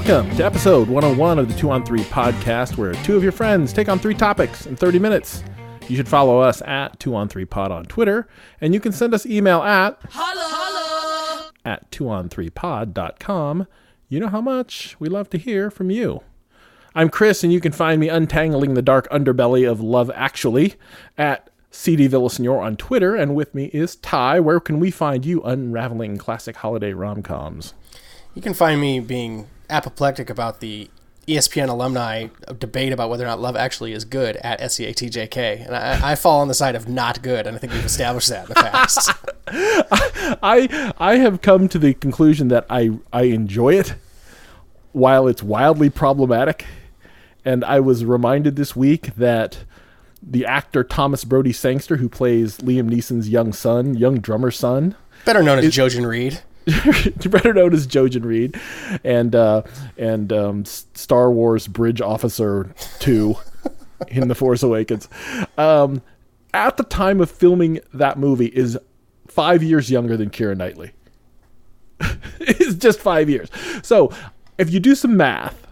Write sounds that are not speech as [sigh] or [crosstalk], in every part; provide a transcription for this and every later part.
Welcome to episode 101 of the 2 on 3 podcast, where two of your friends take on three topics in 30 minutes. You should follow us at 2 on 3 pod on Twitter, and you can send us email at at 2on3pod.com. You know how much we love to hear from you. I'm Chris, and you can find me untangling the dark underbelly of Love Actually at CD Villasenor on Twitter, and with me is Ty. Where can we find you unraveling classic holiday rom coms? You can find me being apoplectic about the ESPN alumni debate about whether or not Love Actually is good at SEATJK. And I, I fall on the side of not good, and I think we've established that in the past. [laughs] I I have come to the conclusion that I I enjoy it while it's wildly problematic. And I was reminded this week that the actor Thomas Brodie Sangster, who plays Liam Neeson's young son, young drummer son, Better known as Jojen Reed. [laughs] better known as Jojen Reed, and uh, and um, Star Wars Bridge Officer Two in The Force Awakens. Um, at the time of filming that movie, is five years younger than Keira Knightley. [laughs] it's just five years. So if you do some math,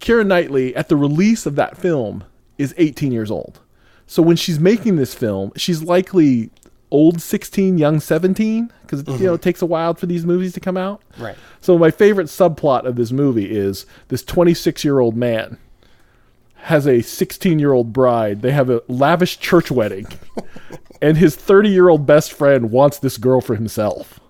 Keira Knightley at the release of that film is 18 years old. So when she's making this film, she's likely old 16, young 17 because you know mm-hmm. it takes a while for these movies to come out. Right. So my favorite subplot of this movie is this 26-year-old man has a 16-year-old bride. They have a lavish church wedding. [laughs] and his 30-year-old best friend wants this girl for himself.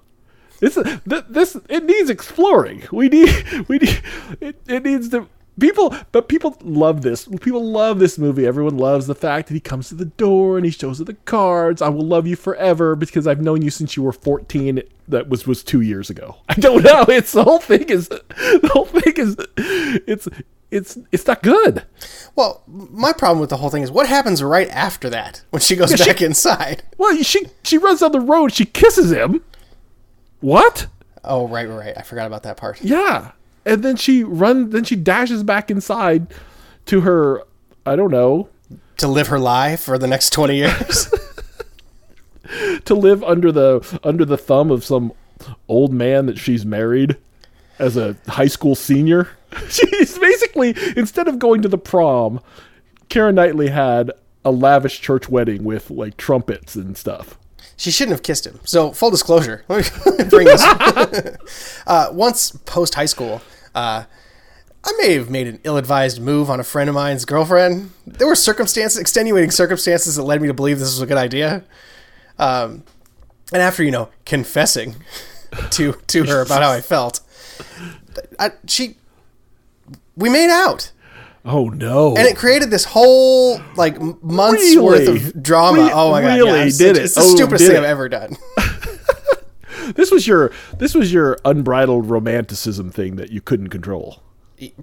This this it needs exploring. We need we need it, it needs to people but people love this. People love this movie. Everyone loves the fact that he comes to the door and he shows her the cards. I will love you forever because I've known you since you were 14. That was was 2 years ago. [laughs] I don't know. It's the whole thing is the whole thing is it's it's it's not good. Well, my problem with the whole thing is what happens right after that when she goes she- back inside? Well, she she runs down the road, she kisses him. What? Oh, right, right, right. I forgot about that part. Yeah. And then she run then she dashes back inside to her I don't know, To live her life for the next 20 years. [laughs] to live under the under the thumb of some old man that she's married as a high school senior. [laughs] She's basically instead of going to the prom, Karen Knightley had a lavish church wedding with like trumpets and stuff. She shouldn't have kissed him. So, full disclosure, let me [laughs] bring this. uh, once post high school, uh, I may have made an ill advised move on a friend of mine's girlfriend. There were circumstances, extenuating circumstances, that led me to believe this was a good idea. Um, and after, you know, confessing [laughs] to, to her about how I felt, I, she. We made out. Oh no. And it created this whole like months worth of drama. Re- oh my god! really yeah, it's, did it. It's the Oh, stupidest thing it. I've ever done. [laughs] this was your this was your unbridled romanticism thing that you couldn't control.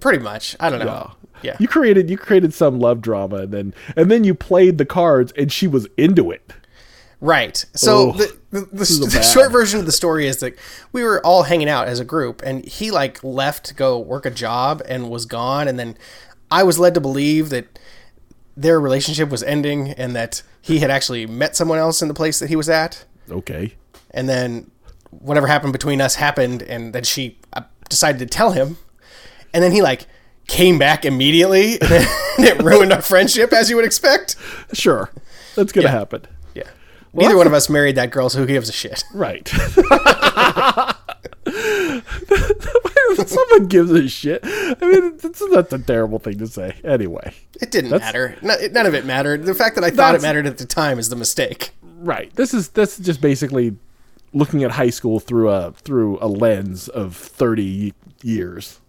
Pretty much. I don't know. Yeah. You created you created some love drama and then and then you played the cards and she was into it. right. So Oh, the the, the, [laughs] the short version of the story is that we were all hanging out as a group, and he like left to go work a job and was gone, and then I was led to believe that their relationship was ending and that he had actually met someone else in the place that he was at. Okay. and then whatever happened between us happened and then she uh, decided to tell him and then he like came back immediately [laughs] and, then, it ruined our friendship as you would expect Sure. That's going to happen. yeah neither one of [laughs] us married that girl so who gives a shit Right. [laughs] Someone gives a shit. I mean, it's, that's a terrible thing to say. Anyway, it didn't matter No- none of it mattered the fact that i thought it mattered at the time is the mistake right. This is this is just basically looking at high school through a through a lens of thirty years.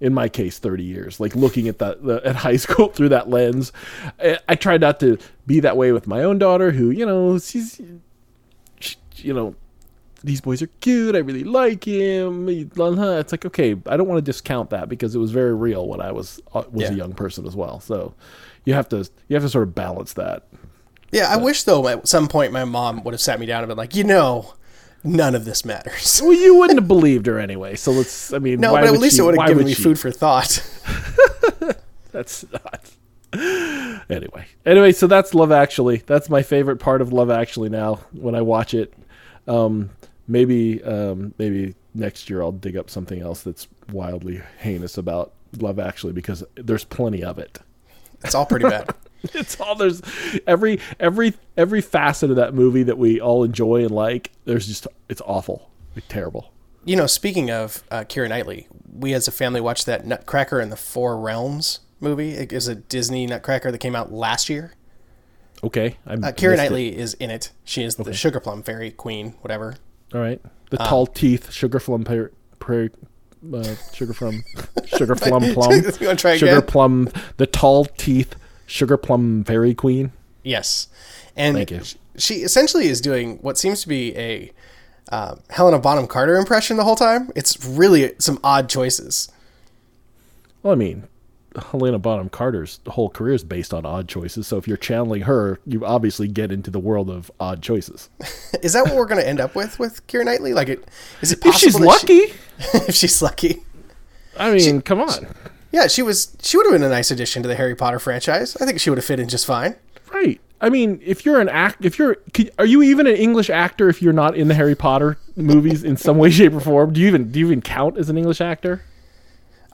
In my case, thirty years. Like looking at that the, at high [laughs] school through that lens. I, I try not to be that way with my own daughter, who you know she's, she, you know, these boys are cute. I really like him. It's like okay, I don't want to discount that because it was very real when I was uh, was a young person as well. So you have to you have to sort of balance that. yeah i wish though at some point my mom would have sat me down and been like you know none of this matters [laughs] Well, you wouldn't have believed her anyway. So let's. I mean, no but at least she- it would have given would me she? food for thought [laughs] [laughs] That's not. Anyway, anyway, so that's Love Actually. That's my favorite part of Love Actually now when I watch it. Um, maybe, um, maybe next year I'll dig up something else that's wildly heinous about Love Actually because there's plenty of it. It's all pretty bad. [laughs] It's all there's every every every facet of that movie that we all enjoy and like. There's just it's awful, like, terrible. You know, speaking of uh, Keira Knightley, we as a family watched that Nutcracker in the Four Realms movie. It is a Disney Nutcracker that came out last year. Okay, I'm Uh, Keira Knightley is in it. She is the Sugar Plum Fairy Queen, whatever. All right, the Um, tall teeth, sugar plum, per, uh, sugar [laughs] [laughs] plum, sugar plum plum, sugar again? plum, the tall teeth, sugar plum fairy queen. Yes, and Thank you. she essentially is doing what seems to be a uh, Helena Bonham Carter impression the whole time. It's really some odd choices. Well, I mean, Helena Bonham Carter's whole career is based on odd choices. So if you're channeling her, you obviously get into the world of odd choices. [laughs] Is that what we're going to end up with with Keira Knightley? Like, it is it If possible she's that lucky, she- [laughs] if she's lucky, I mean, come on, yeah, she was. She would have been a nice addition to the Harry Potter franchise. I think she would have fit in just fine. right? I mean, if you're an act, if you're, are you even an English actor if you're not in the Harry Potter movies in some way, [laughs] shape, or form? Do you even do you even count as an English actor?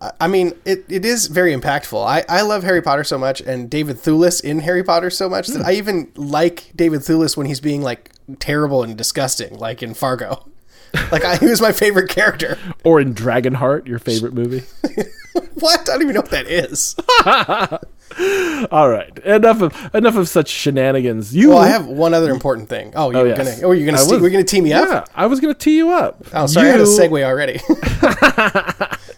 I- I mean, it, it is very impactful. I, I love Harry Potter so much, and David Thewlis in Harry Potter so much that hmm. I even like David Thewlis when he's being like terrible and disgusting, like in Fargo. Like I, he was my favorite character. Or in Dragonheart, your favorite movie? [laughs] What? I don't even know what that is. [laughs] All right, enough of enough of such shenanigans. You, Well, I have one other important thing. Oh, you're yes. gonna. Oh, you're gonna. Ste- was- we're gonna team me up. yeah, I was gonna tee you up. Oh, sorry, I had a You- segue already. [laughs]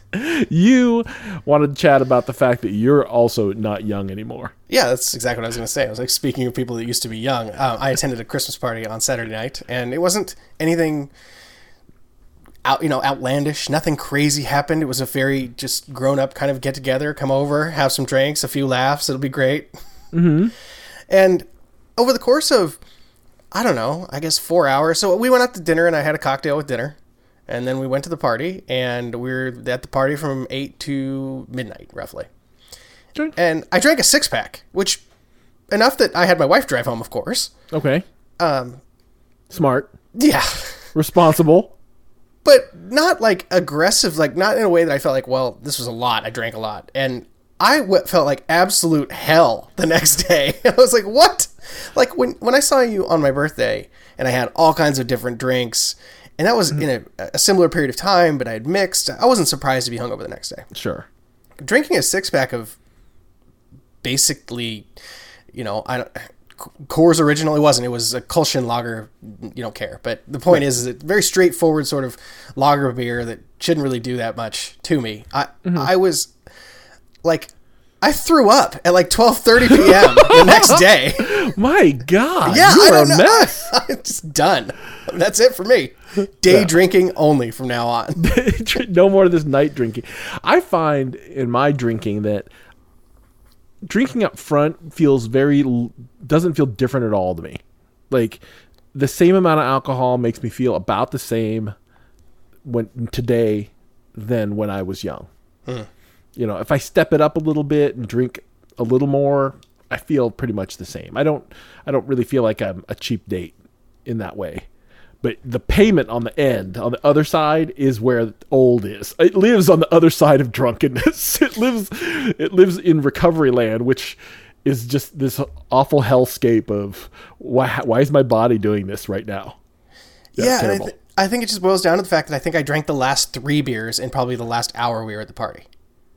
You wanted to chat about the fact that you're also not young anymore. yeah, that's exactly what I was gonna say. I was like, speaking of people that used to be young, um, I attended a Christmas party on Saturday night, and it wasn't anything out, you know, outlandish. Nothing crazy happened. It was a very just grown up kind of get together, come over, have some drinks, a few laughs. It'll be great. Mm-hmm. And over the course of, I don't know, I guess four hours. So we went out to dinner, and I had a cocktail with dinner. And then we went to the party, and we were at the party from 8 to midnight, roughly. Sure. And I drank a six pack, which enough that I had my wife drive home, of course. Okay. Um, Smart, yeah, responsible. [laughs] but not like aggressive, like not in a way that I felt like, well, this was a lot. I drank a lot, and I w- felt like absolute hell the [laughs] next day. [laughs] I was like, what? Like when when I saw you on my birthday, and I had all kinds of different drinks, and that was mm-hmm. in a, a similar period of time, but I had mixed. I wasn't surprised to be hungover the next day. Sure. drinking a six pack of basically, you know, I don't. Coors originally wasn't. It was a Kulshin lager. You don't care. But the point is, is it very straightforward sort of lager beer that shouldn't really do that much to me. I mm-hmm. I was like, I threw up at like twelve thirty p.m. the [laughs] next day. My God. Yeah, you I are a mess. [laughs] I'm just done. That's it for me. Day drinking only from now on. [laughs] no more of this night drinking. I find in my drinking that drinking up front feels very doesn't feel different at all to me. Like the same amount of alcohol makes me feel about the same when today than when I was young. Hmm. You know, if I step it up a little bit and drink a little more, I feel pretty much the same. I don't I don't really feel like I'm a cheap date in that way. But the payment on the end, on the other side, is where old is. It lives on the other side of drunkenness. [laughs] It lives, it lives in recovery land, which is just this awful hellscape of why, why is my body doing this right now? Yeah, and I, th- I think it just boils down to the fact that I think I drank the last three beers in probably the last hour we were at the party.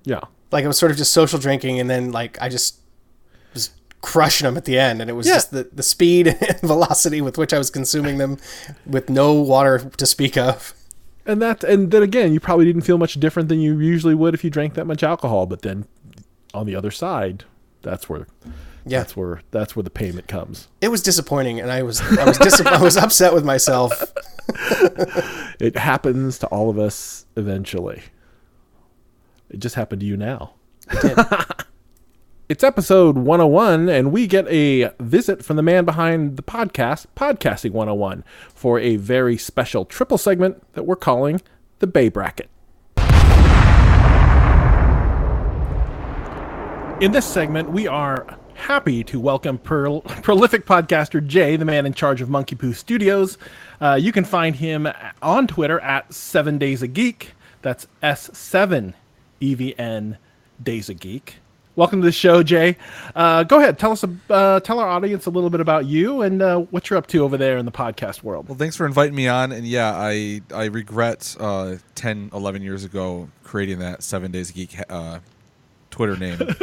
Yeah, Like it was sort of just social drinking, and then like I just crushing them at the end, and it was Yeah. just the the speed [laughs] and velocity with which I was consuming them, with no water to speak of. and that, and then again, you probably didn't feel much different than you usually would if you drank that much alcohol. But then, on the other side, that's where, Yeah. that's where, that's where the payment comes. It was disappointing, and I was I was dis- I was upset with myself. [laughs] It happens to all of us eventually. It just happened to you now. [laughs] it's episode 101, and we get a visit from the man behind the podcast, Podcasting 101, for a very special triple segment that we're calling the Bay Bracket. In this segment, we are happy to welcome pro- [laughs] prolific podcaster Jay, the man in charge of Monkey Poo Studios. Uh, you can find him on Twitter at Seven Days a Geek. That's S seven E V N Days a Geek. Welcome to the show, Jay. Uh, go ahead, tell us, uh, tell our audience a little bit about you and uh, what you're up to over there in the podcast world. Well, thanks for inviting me on. And yeah, I I regret uh, 10, 11 years ago creating that Seven Days Geek uh, Twitter name. [laughs]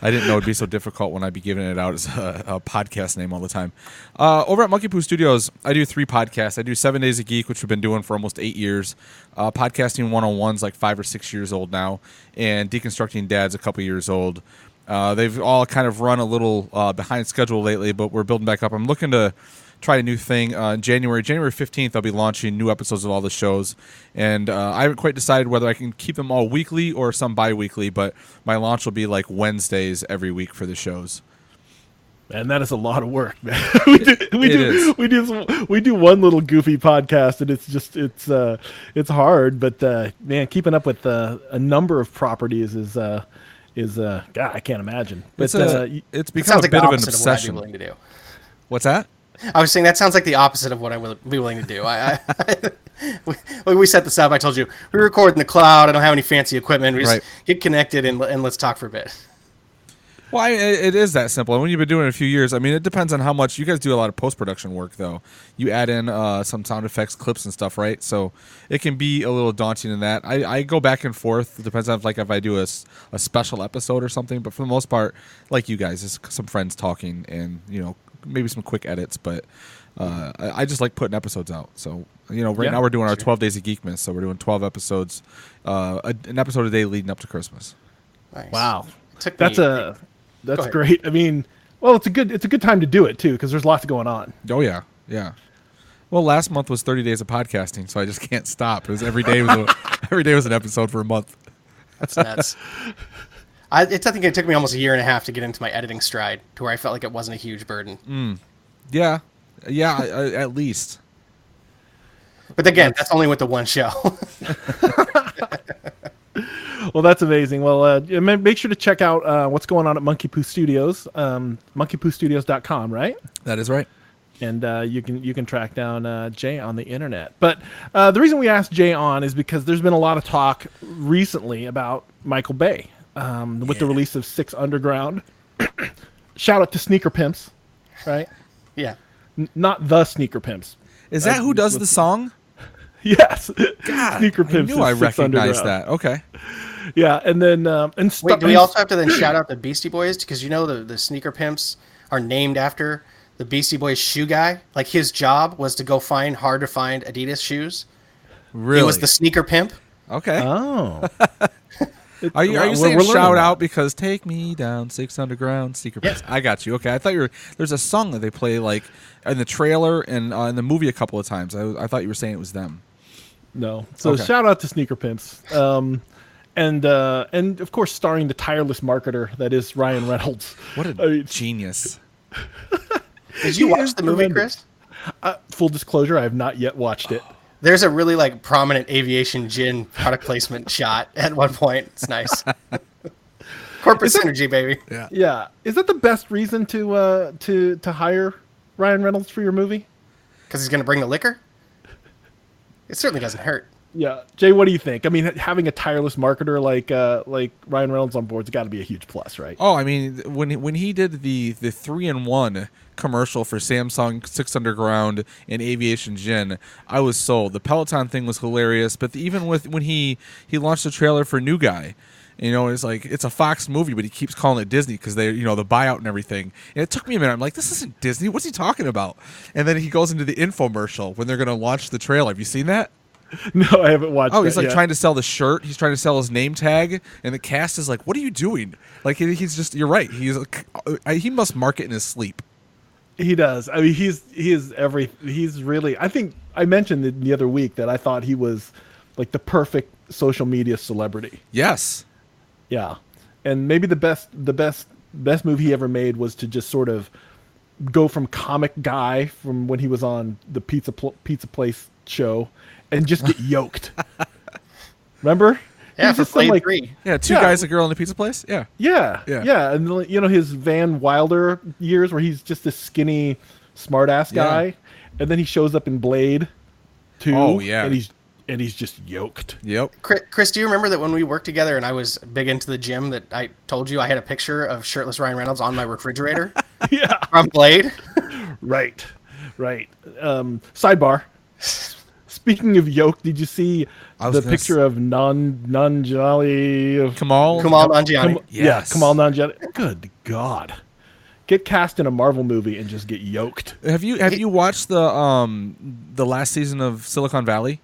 I didn't know it'd be so difficult when I'd be giving it out as a, a podcast name all the time. Uh, over at Monkey Poo Studios, I do three podcasts. I do Seven Days a Geek, which we've been doing for almost eight years. Uh, podcasting 101's like five or six years old now, and Deconstructing Dad's a couple years old. Uh, they've all kind of run a little uh, behind schedule lately, but we're building back up. I'm looking to try a new thing uh, in January. January 15th, I'll be launching new episodes of all the shows. And uh, I haven't quite decided whether I can keep them all weekly or some bi weekly, but my launch will be like Wednesdays every week for the shows. And that is a lot of work, man. [laughs] we do, we It do, is. we do, we do one little goofy podcast, and it's just, it's, uh, it's hard. But uh, man, keeping up with uh, a number of properties is, uh, is, uh, God, I can't imagine. But It's, a, uh, it's become a like bit of an opposite of what I'd be obsession. willing to do. What's that? I was saying that sounds like the opposite of what I will be willing to do. I, I [laughs] we, we set this up, I told you we record in the cloud. I don't have any fancy equipment. We just Right. get connected and, and let's talk for a bit. Well, I, it is that simple. And when you've been doing it a few years, I mean, it depends on how much you guys do. A lot of post production work, though. You add in uh, some sound effects, clips, and stuff, right? So it can be a little daunting in that. I, I go back and forth. It depends on if, like if I do a special episode or something. But for the most part, like you guys, it's some friends talking and you know maybe some quick edits. But uh, I, I just like putting episodes out. So you know, right Yeah, now we're doing our sure. 12 days of Geekmas. So we're doing 12 episodes, uh, a, an episode a day leading up to Christmas. Nice. wow, took that's me- a, that's great. I mean, well, it's a good, it's a good time to do it too, because there's lots going on. Oh yeah, yeah. Well, last month was 30 days of podcasting, so I just [laughs] can't stop. It was every day was a, [laughs] every day was an episode for a month. That's nuts. [laughs] I, it's, I think it took me almost a year and a half to get into my editing stride to where I felt like it wasn't a huge burden. Yeah, yeah, I, I, at least. But again, that's only with the one show. [laughs] Well, that's amazing. Well, uh, make sure to check out uh, what's going on at Monkey Poo Studios, um, monkeypoostudios.com, right? That is right. and uh, you can you can track down uh, Jay on the internet. But uh, the reason we asked Jay on is because there's been a lot of talk recently about Michael Bay um, with the release of Six Underground. [clears throat] Shout out to Sneaker Pimps, right? yeah. N- not the Sneaker Pimps. Is that who does the song? [laughs] Yes, God, Sneaker I Pimps. knew is I Six recognized Underground. that. Okay. Yeah, and then um, and Wait, do we also have to then [clears throat] shout out the Beastie Boys because you know the the sneaker pimps are named after the Beastie Boys shoe guy. Like his job was to go find hard to find Adidas shoes. Really? He was the sneaker pimp. okay. Oh, [laughs] are you are We're- you saying we're shout out because take me down six underground secret? Yeah. Place? I got you. Okay. I thought you were. There's a song that they play like in the trailer and uh, in the movie a couple of times. I, I thought you were saying it was them. No. So Okay. shout out to Sneaker Pimps. Um, and uh, and of course starring the tireless marketer that is Ryan Reynolds. What a [laughs] I mean, genius. [laughs] Did you watch the movie, tremendous. Chris? uh, full disclosure, I have not yet watched it. There's a really like prominent aviation gin product placement [laughs] shot at one point. It's nice. [laughs] Corporate synergy, baby. Yeah. Yeah, is that the best reason to uh, to to hire Ryan Reynolds for your movie? Because he's gonna bring the liquor. It certainly doesn't hurt. Yeah, Jay, what do you think? I mean, having a tireless marketer like uh, like Ryan Reynolds on board's got to be a huge plus, right? Oh, I mean, when he- when he did the the three in one commercial for Samsung Six Underground and Aviation Gin, I was sold. The Peloton thing was hilarious, but even with when he he launched the trailer for New Guy, you know, it's like it's a Fox movie, but he keeps calling it Disney because they, you know, the buyout and everything. And it took me a minute. I'm like, this isn't Disney. What's he talking about? And then he goes into the infomercial when they're going to launch the trailer. Have you seen that? [laughs] No, I haven't watched. Oh, he's like yet. trying to sell the shirt. He's trying to sell his name tag, and the cast is like, "What are you doing?" Like he's just. You're right. He's. like, uh, He must market in his sleep. He does. I mean, he's he is every. He's really. I think I mentioned the other week that I thought he was like the perfect social media celebrity. Yes. Yeah, and maybe the best the best best move he ever made was to just sort of go from comic guy from when he was on the pizza pl- pizza place show and just get yoked. Remember? Yeah, He's for just some, like- Three. Yeah, two Yeah. guys, a girl, in a pizza place. Yeah. Yeah, Yeah. yeah, and you know his Van Wilder years where he's just this skinny, smartass Yeah. guy, and then he shows up in Blade, too. Oh, yeah. and he's and he's just yoked. Yep. Chris, Chris, do you remember that when we worked together and I was big into the gym that I told you I had a picture of shirtless Ryan Reynolds on my refrigerator [laughs] yeah, from Blade? [laughs] right, right. Um, sidebar. Speaking of yoke, did you see I was the gonna picture of non Nanjali? Kamal. Kumail Nanjiani. Kam- Yeah, Yes. Kamal Nanjiani. Good God, get cast in a Marvel movie and just get yoked. Have you have you watched the um the last season of Silicon Valley?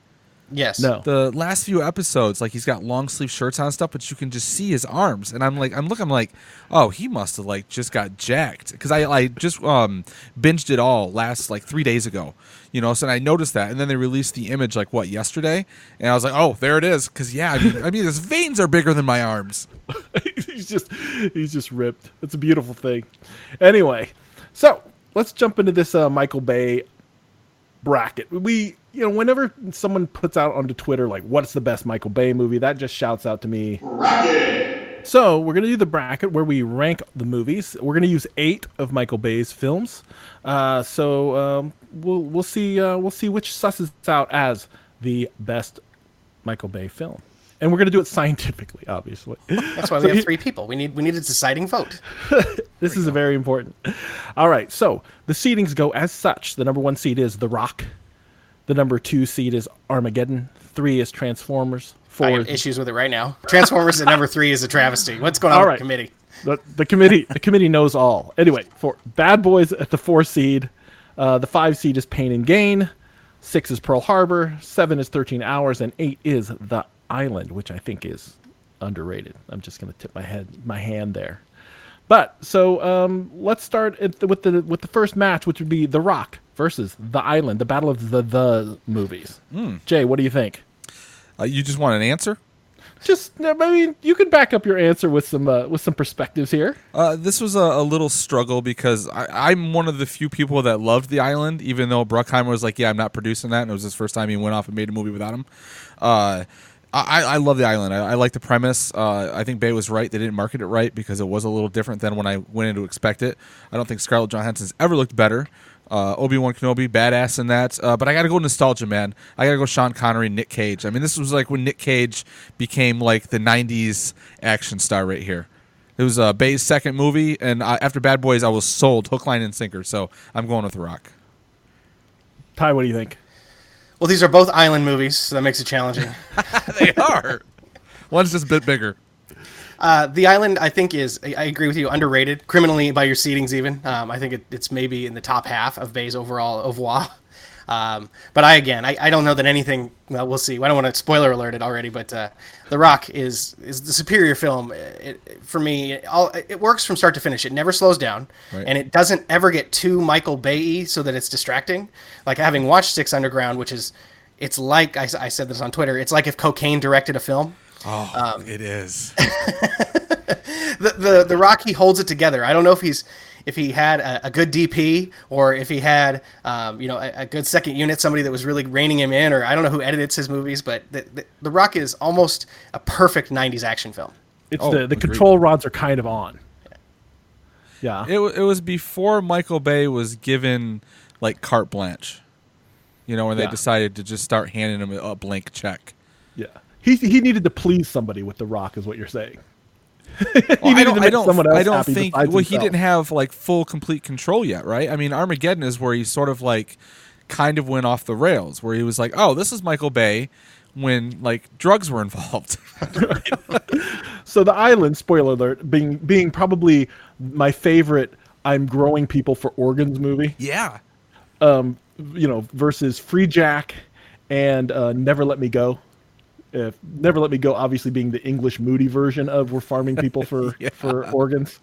Yes. No, The last few episodes, like he's got long sleeve shirts on and stuff, but you can just see his arms. And I'm like, I'm looking, I'm like, oh, he must have like just got jacked because I I just um binged it all last like three days ago, you know. So I noticed that, and then they released the image like what yesterday, and I was like, oh, there it is. Because yeah, I mean, I mean, his veins are bigger than my arms. [laughs] he's just he's just ripped. It's a beautiful thing. Anyway, so let's jump into this uh, Michael Bay bracket. We you know whenever someone puts out onto Twitter like what's the best Michael Bay movie, that just shouts out to me. Bracket. So we're gonna do the bracket where we rank the movies. We're gonna use eight of Michael Bay's films. Uh, so um, we'll we'll see uh, we'll see which susses out as the best Michael Bay film, and we're gonna do it scientifically, obviously. That's why we have [laughs] three people. We need we need a deciding vote. [laughs] This is very important. All right, so the seedings go as such. The number one seed is The Rock. The number two seed is Armageddon. Three is Transformers. I Four have is issues with it right now. Transformers at number three is a travesty. What's going on All with the committee? the, the committee. The committee knows all. Anyway, for Bad Boys at the four seed. Uh, the five seed is Pain and Gain. Six is Pearl Harbor. Seven is Thirteen Hours, and eight is The Island, which I think is underrated. I'm just going to tip my head, my hand there. But so um, let's start the, with the with the first match, which would be The Rock versus The Island, the battle of the the movies. Jay, what do you think? Uh, you just want an answer? Just, I mean, you can back up your answer with some uh, with some perspectives here. Uh, this was a, a little struggle because I, I'm one of the few people that loved The Island, even though Bruckheimer was like, "Yeah, I'm not producing that," and it was his first time he went off and made a movie without him. Uh, I, I love The Island. I, I like the premise. Uh, I think Bay was right; they didn't market it right because it was a little different than when I went in to expect it. I don't think Scarlett Johansson's ever looked better. Uh, Obi Wan Kenobi, badass in that. Uh, but I got to go nostalgia, man. I got to go Sean Connery, Nick Cage. I mean, this was like when Nick Cage became like the '90s action star right here. It was uh, Bay's second movie, and I, after Bad Boys, I was sold hook, line, and sinker. So I'm going with The Rock. Ty, what do you think? Well, these are both island movies, so that makes it challenging. [laughs] they are. One's just a bit bigger. Uh, the island, I think, is I I agree with you, underrated criminally by your seedings. Even um, I think it, it's maybe in the top half of Bay's overall au revoir. [laughs] Um, but I again, I, I don't know that anything. Well, we'll see. I don't want to spoiler alert it already, but uh, The Rock is is the superior film. It, it- for me, it, all, it works from start to finish. It never slows down, Right. and it doesn't ever get too Michael Bay so that it's distracting. Like having watched Six Underground, which is, it's like I said this on Twitter. It's like if cocaine directed a film Oh, it is. [laughs] the, the the Rock he holds it together. I don't know if he's if he had a, a good DP or if he had um, you know a, a good second unit, somebody that was really reining him in, or I don't know who edits his movies, but the, the, the Rock is almost a perfect '90s action film. It's Oh, the the control rods are kind of on. Yeah, it, wa- it was before Michael Bay was given like carte blanche. You know, when they Yeah. decided to just start handing him a, a blank check. yeah. He he needed to please somebody with the Rock, is what you're saying. [laughs] Well, I needed don't. to I don't. someone else I don't happy think. Well, he didn't have like full, complete control yet, right? I mean, Armageddon is where he sort of like, kind of went off the rails, where he was like, "Oh, this is Michael Bay," when like drugs were [laughs] involved. [laughs] So the island, spoiler alert, being being probably my favorite. I'm growing people for organs movie. yeah. Um, you know, versus Free Jack and uh, Never Let Me Go. Uh, Never Let Me Go, obviously being the English Moody version of we're farming people [laughs] for Yeah. for organs.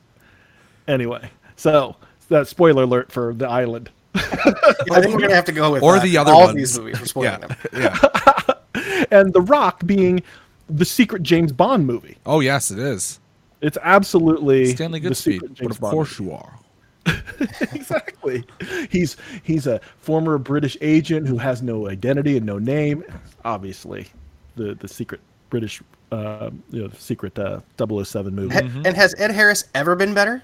Anyway, so that spoiler alert for the island. I think we're gonna have to go with Or uh, the other all ones. these movies. We're spoiling Yeah. them. [laughs] Yeah. [laughs] and The Rock being the secret James Bond movie. Oh yes, it is. It's absolutely Stanley the Goodspeed. But of Bond course movie. you are. exactly. He's he's a former British agent who has no identity and no name. Obviously, the the secret British uh, you know, secret uh, 007 movie. Ha- And has Ed Harris ever been better?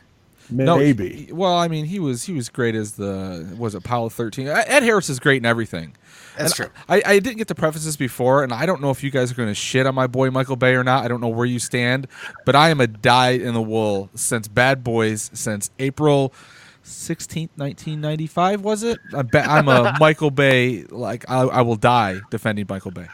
No, Maybe. he- well, I mean, he was he was great as the was it Apollo thirteen. Ed Harris is great in everything. That's And true. I, I didn't get to preface this before, and I don't know if you guys are going to shit on my boy Michael Bay or not. I don't know where you stand, but I am a die in the wool since Bad Boys since April sixteenth, nineteen ninety five. Was it? I bet I'm a [laughs] Michael Bay. Like I, I will die defending Michael Bay.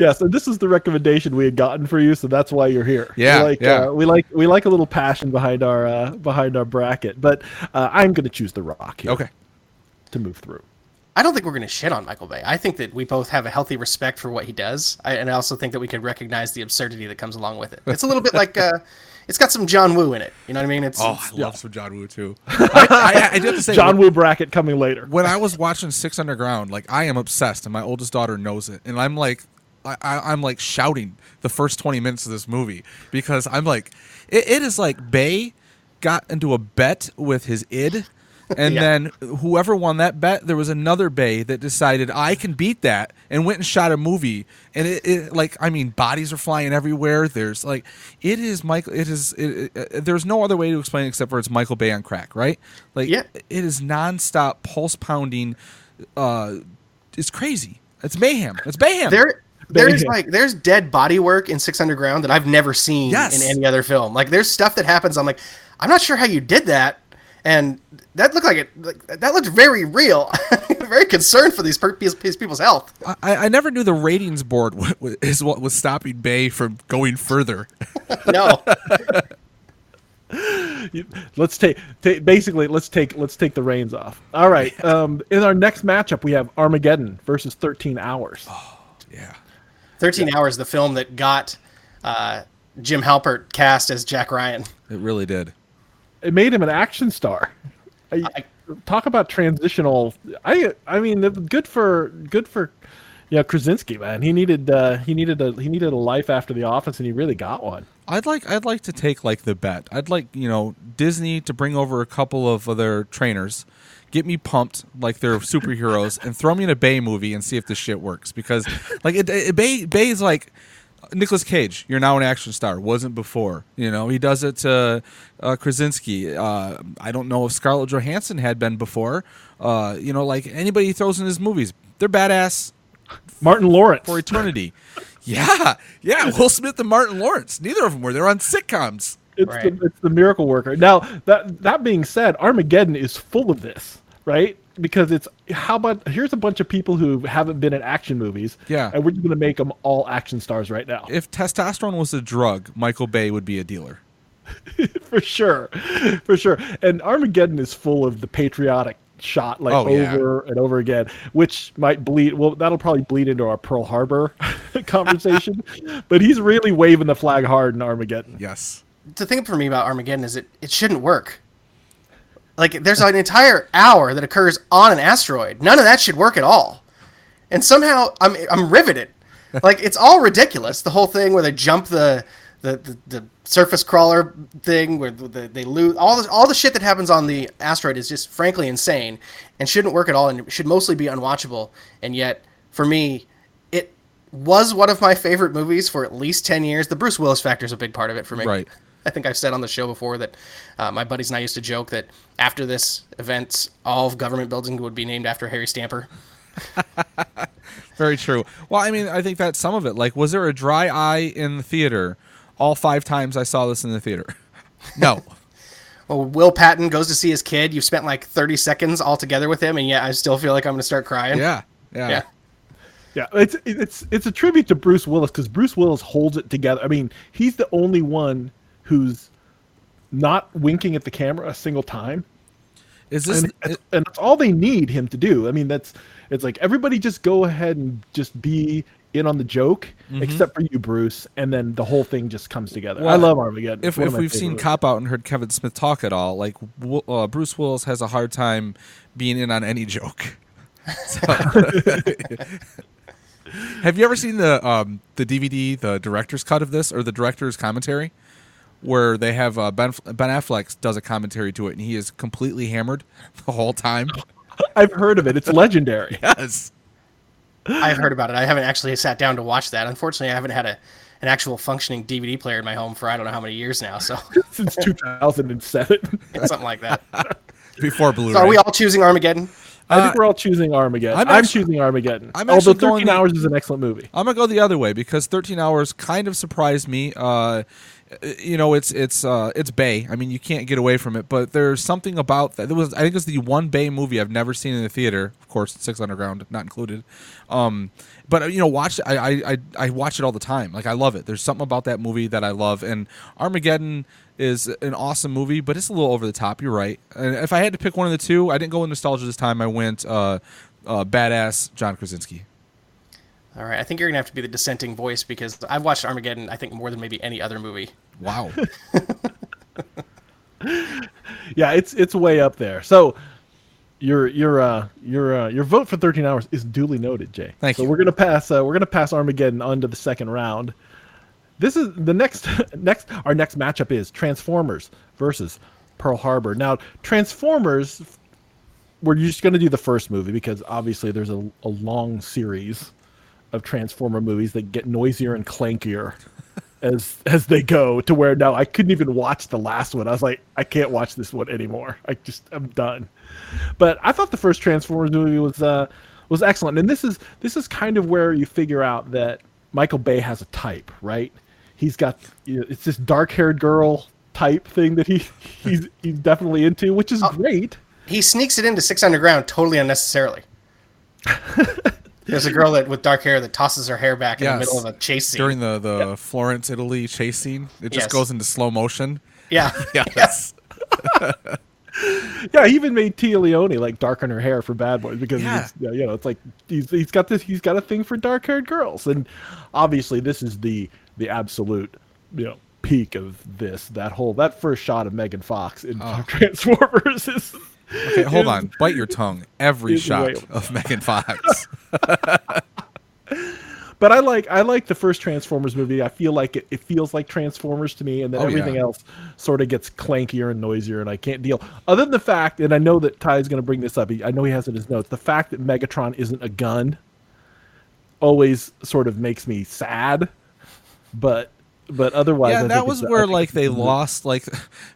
Yeah, so this is the recommendation we had gotten for you, so that's why you're here. Yeah, we like, yeah. Uh, we like we like a little passion behind our uh, behind our bracket, but uh, I'm going to choose The Rock here Okay. to move through. I don't think we're going to shit on Michael Bay. I think that we both have a healthy respect for what he does, I, and I also think that we can recognize the absurdity that comes along with it. It's a little bit like uh, [laughs] it's got some John Woo in it. You know what I mean? It's, Oh, it's- I love some John Woo too. [laughs] I, I, I do have to say, John Woo bracket coming later. when I was watching Six Underground, like I am obsessed, and my oldest daughter knows it, and I'm like, I, I, I'm like shouting the first 20 minutes of this movie because I'm like, it, it is like Bay got into a bet with his id, and [laughs] Yeah. then whoever won that bet, there was another Bay that decided I can beat that and went and shot a movie, and it, it like I mean, bodies are flying everywhere. There's like, it is Michael. It is. It, it, there's no other way to explain it except for it's Michael Bay on crack, right? Like, Yeah. it is nonstop pulse pounding. Uh, it's crazy. It's mayhem. It's mayhem. there. There's like there's dead body work in Six Underground that I've never seen Yes. in any other film. Like there's stuff that happens. I'm like, I'm not sure how you did that, and that looked like it. Like, that looked very real. [laughs] very concerned for these, per- these people's health. I, I never knew the ratings board [laughs] is what was stopping Bay from going further. [laughs] No, Let's take, ta basically let's take let's take the reins off. All right. Um, in our next matchup, we have Armageddon versus 13 Hours. Yeah. 13 Hours, the film that got uh, Jim Halpert cast as Jack Ryan. It really did. It made him an action star. I, I- talk about transitional. I I mean, good for good for yeah Krasinski man. He needed uh, he needed a he needed a life after The Office, and he really got one. I'd like I'd like to take like the bet. I'd like you know Disney to bring over a couple of other trainers, get me pumped like they're superheroes, and throw me in a Bay movie and see if this shit works. Because like it, it, Bay Bay is like Nicolas Cage. You're now an action star. Wasn't before. You know he does it to uh, Krasinski. Uh, I don't know if Scarlett Johansson had been before. Uh, you know like anybody he throws in his movies, they're badass Martin Lawrence. for eternity. [laughs] yeah, yeah. Will Smith and Martin Lawrence. Neither of them were. They're on sitcoms. It's, Right. the, it's the miracle worker. Now that that being said, Armageddon is full of this, right? Because it's how about here's a bunch of people who haven't been in action movies, Yeah. and we're just gonna make them all action stars right now, If testosterone was a drug, Michael Bay would be a dealer. [laughs] for sure, for sure. And Armageddon is full of the patriotic shot like Oh, yeah. over and over again, which might bleed. Well, that'll probably bleed into our Pearl Harbor [laughs] conversation. [laughs] but he's really waving the flag hard in Armageddon. Yes. The thing for me about Armageddon is it, it shouldn't work. Like, there's an entire hour that occurs on an asteroid. None of that should work at all. And somehow I'm, I'm riveted. Like, it's all ridiculous. The whole thing where they jump the, the, the, the surface crawler thing, where the, they lose all the, all the shit that happens on the asteroid is just frankly insane and shouldn't work at all and should mostly be unwatchable. And yet, for me, it was one of my favorite movies for at least 10 years. The Bruce Willis factor is a big part of it for me. Right. I think I've said on the show before that uh, my buddies and I used to joke that after this event, all of government buildings would be named after Harry Stamper. [laughs] Very true. Well, I mean, I think that's some of it. Like, was there a dry eye in the theater all five times I saw this in the theater? [laughs] No. Well, Will Patton goes to see his kid. You've spent like 30 seconds all together with him, and yet I still feel like I'm going to start crying. yeah. Yeah. Yeah. Yeah, it's it's it's a tribute to Bruce Willis because Bruce Willis holds it together. I mean, he's the only one who's not winking at the camera a single time, Is this? and, and that's all they need him to do. I mean, that's it's like everybody just go ahead and just be in on the joke, except for you, Bruce, and then the whole thing just comes together. I love Armageddon. if if we've seen Cop Out and heard Kevin Smith talk at all, like uh, Bruce Willis has a hard time being in on any joke. [laughs] So- [laughs] [laughs] Have you ever seen the um, the DVD, the director's cut of this, or the director's commentary, where they have uh, Ben Ben Affleck does a commentary to it, and he is completely hammered [laughs] the whole time? I've heard of it. It's legendary. [laughs] Yes. I've heard about it. I haven't actually sat down to watch that. Unfortunately, I haven't had a an actual functioning DVD player in my home for I don't know how many years now. So [laughs] Since 2007. something like that. Before Blu-ray. So are we all choosing Armageddon? I think we're all choosing Armageddon. I'm I'm, choosing Armageddon. I'm Although actually 13 going- Hours is an excellent movie. I'm gonna go the other way because 13 hours kind of surprised me. Uh, you know, it's it's uh, it's Bay. I mean, you can't get away from it. But there's something about that. It was I think it's the one Bay movie I've never seen in the theater. Of course, Six Underground not included. Um, but uh, you know, watch I, I I I watch it all the time. Like I love it. There's something about that movie that I love. And Armageddon is an awesome movie, but it's a little over the top. You're right. And if I had to pick one of the two, I didn't go with nostalgia this time. I went uh, uh, badass John Krasinski. All right, I think you're gonna have to be the dissenting voice because I've watched Armageddon. I think more than maybe any other movie. Wow. [laughs] Yeah, it's it's way up there. So your your uh your uh your vote for 13 hours is duly noted, Jay. Thank so you. we're gonna pass uh, we're gonna pass Armageddon onto the second round. This is the next [laughs] next our next matchup is Transformers versus Pearl Harbor. Now Transformers we're just gonna do the first movie because obviously there's a, a long series of Transformer movies that get noisier and clankier as as they go to where now I couldn't even watch the last one. I was like, I can't watch this one anymore. I just I'm done. But I thought the first Transformers movie was uh was excellent. And this is this is kind of where you figure out that Michael Bay has a type, right? He's got you know, it's this dark-haired girl type thing that he [laughs] he's he's definitely into, which is great. He sneaks it into Six Underground totally unnecessarily. [laughs] There's a girl that with dark hair that tosses her hair back in the middle of a chase scene. during the the Florence, Italy chase scene. It just Yes. goes into slow motion. yeah, [laughs] Yes. [laughs] Yeah, he even made Téa Leoni like darken her hair for Bad Boys because Yeah. he's, you know it's like he's he's got this he's got a thing for dark haired girls and obviously this is the the absolute you know peak of this that whole that first shot of Megan Fox in oh. [laughs] Transformers is Okay, hold on. Bite your tongue. Every shot of Megan Fox. [laughs] but I like I like the first Transformers movie. I feel like it, it feels like Transformers to me, and then Oh, everything yeah. else sort of gets clankier and noisier, and I can't deal. Other than the fact, and I know that Ty is going to bring this up. he- I know he has it in his notes. The fact that Megatron isn't a gun always sort of makes me sad. But but otherwise, yeah, think that was where like they lost like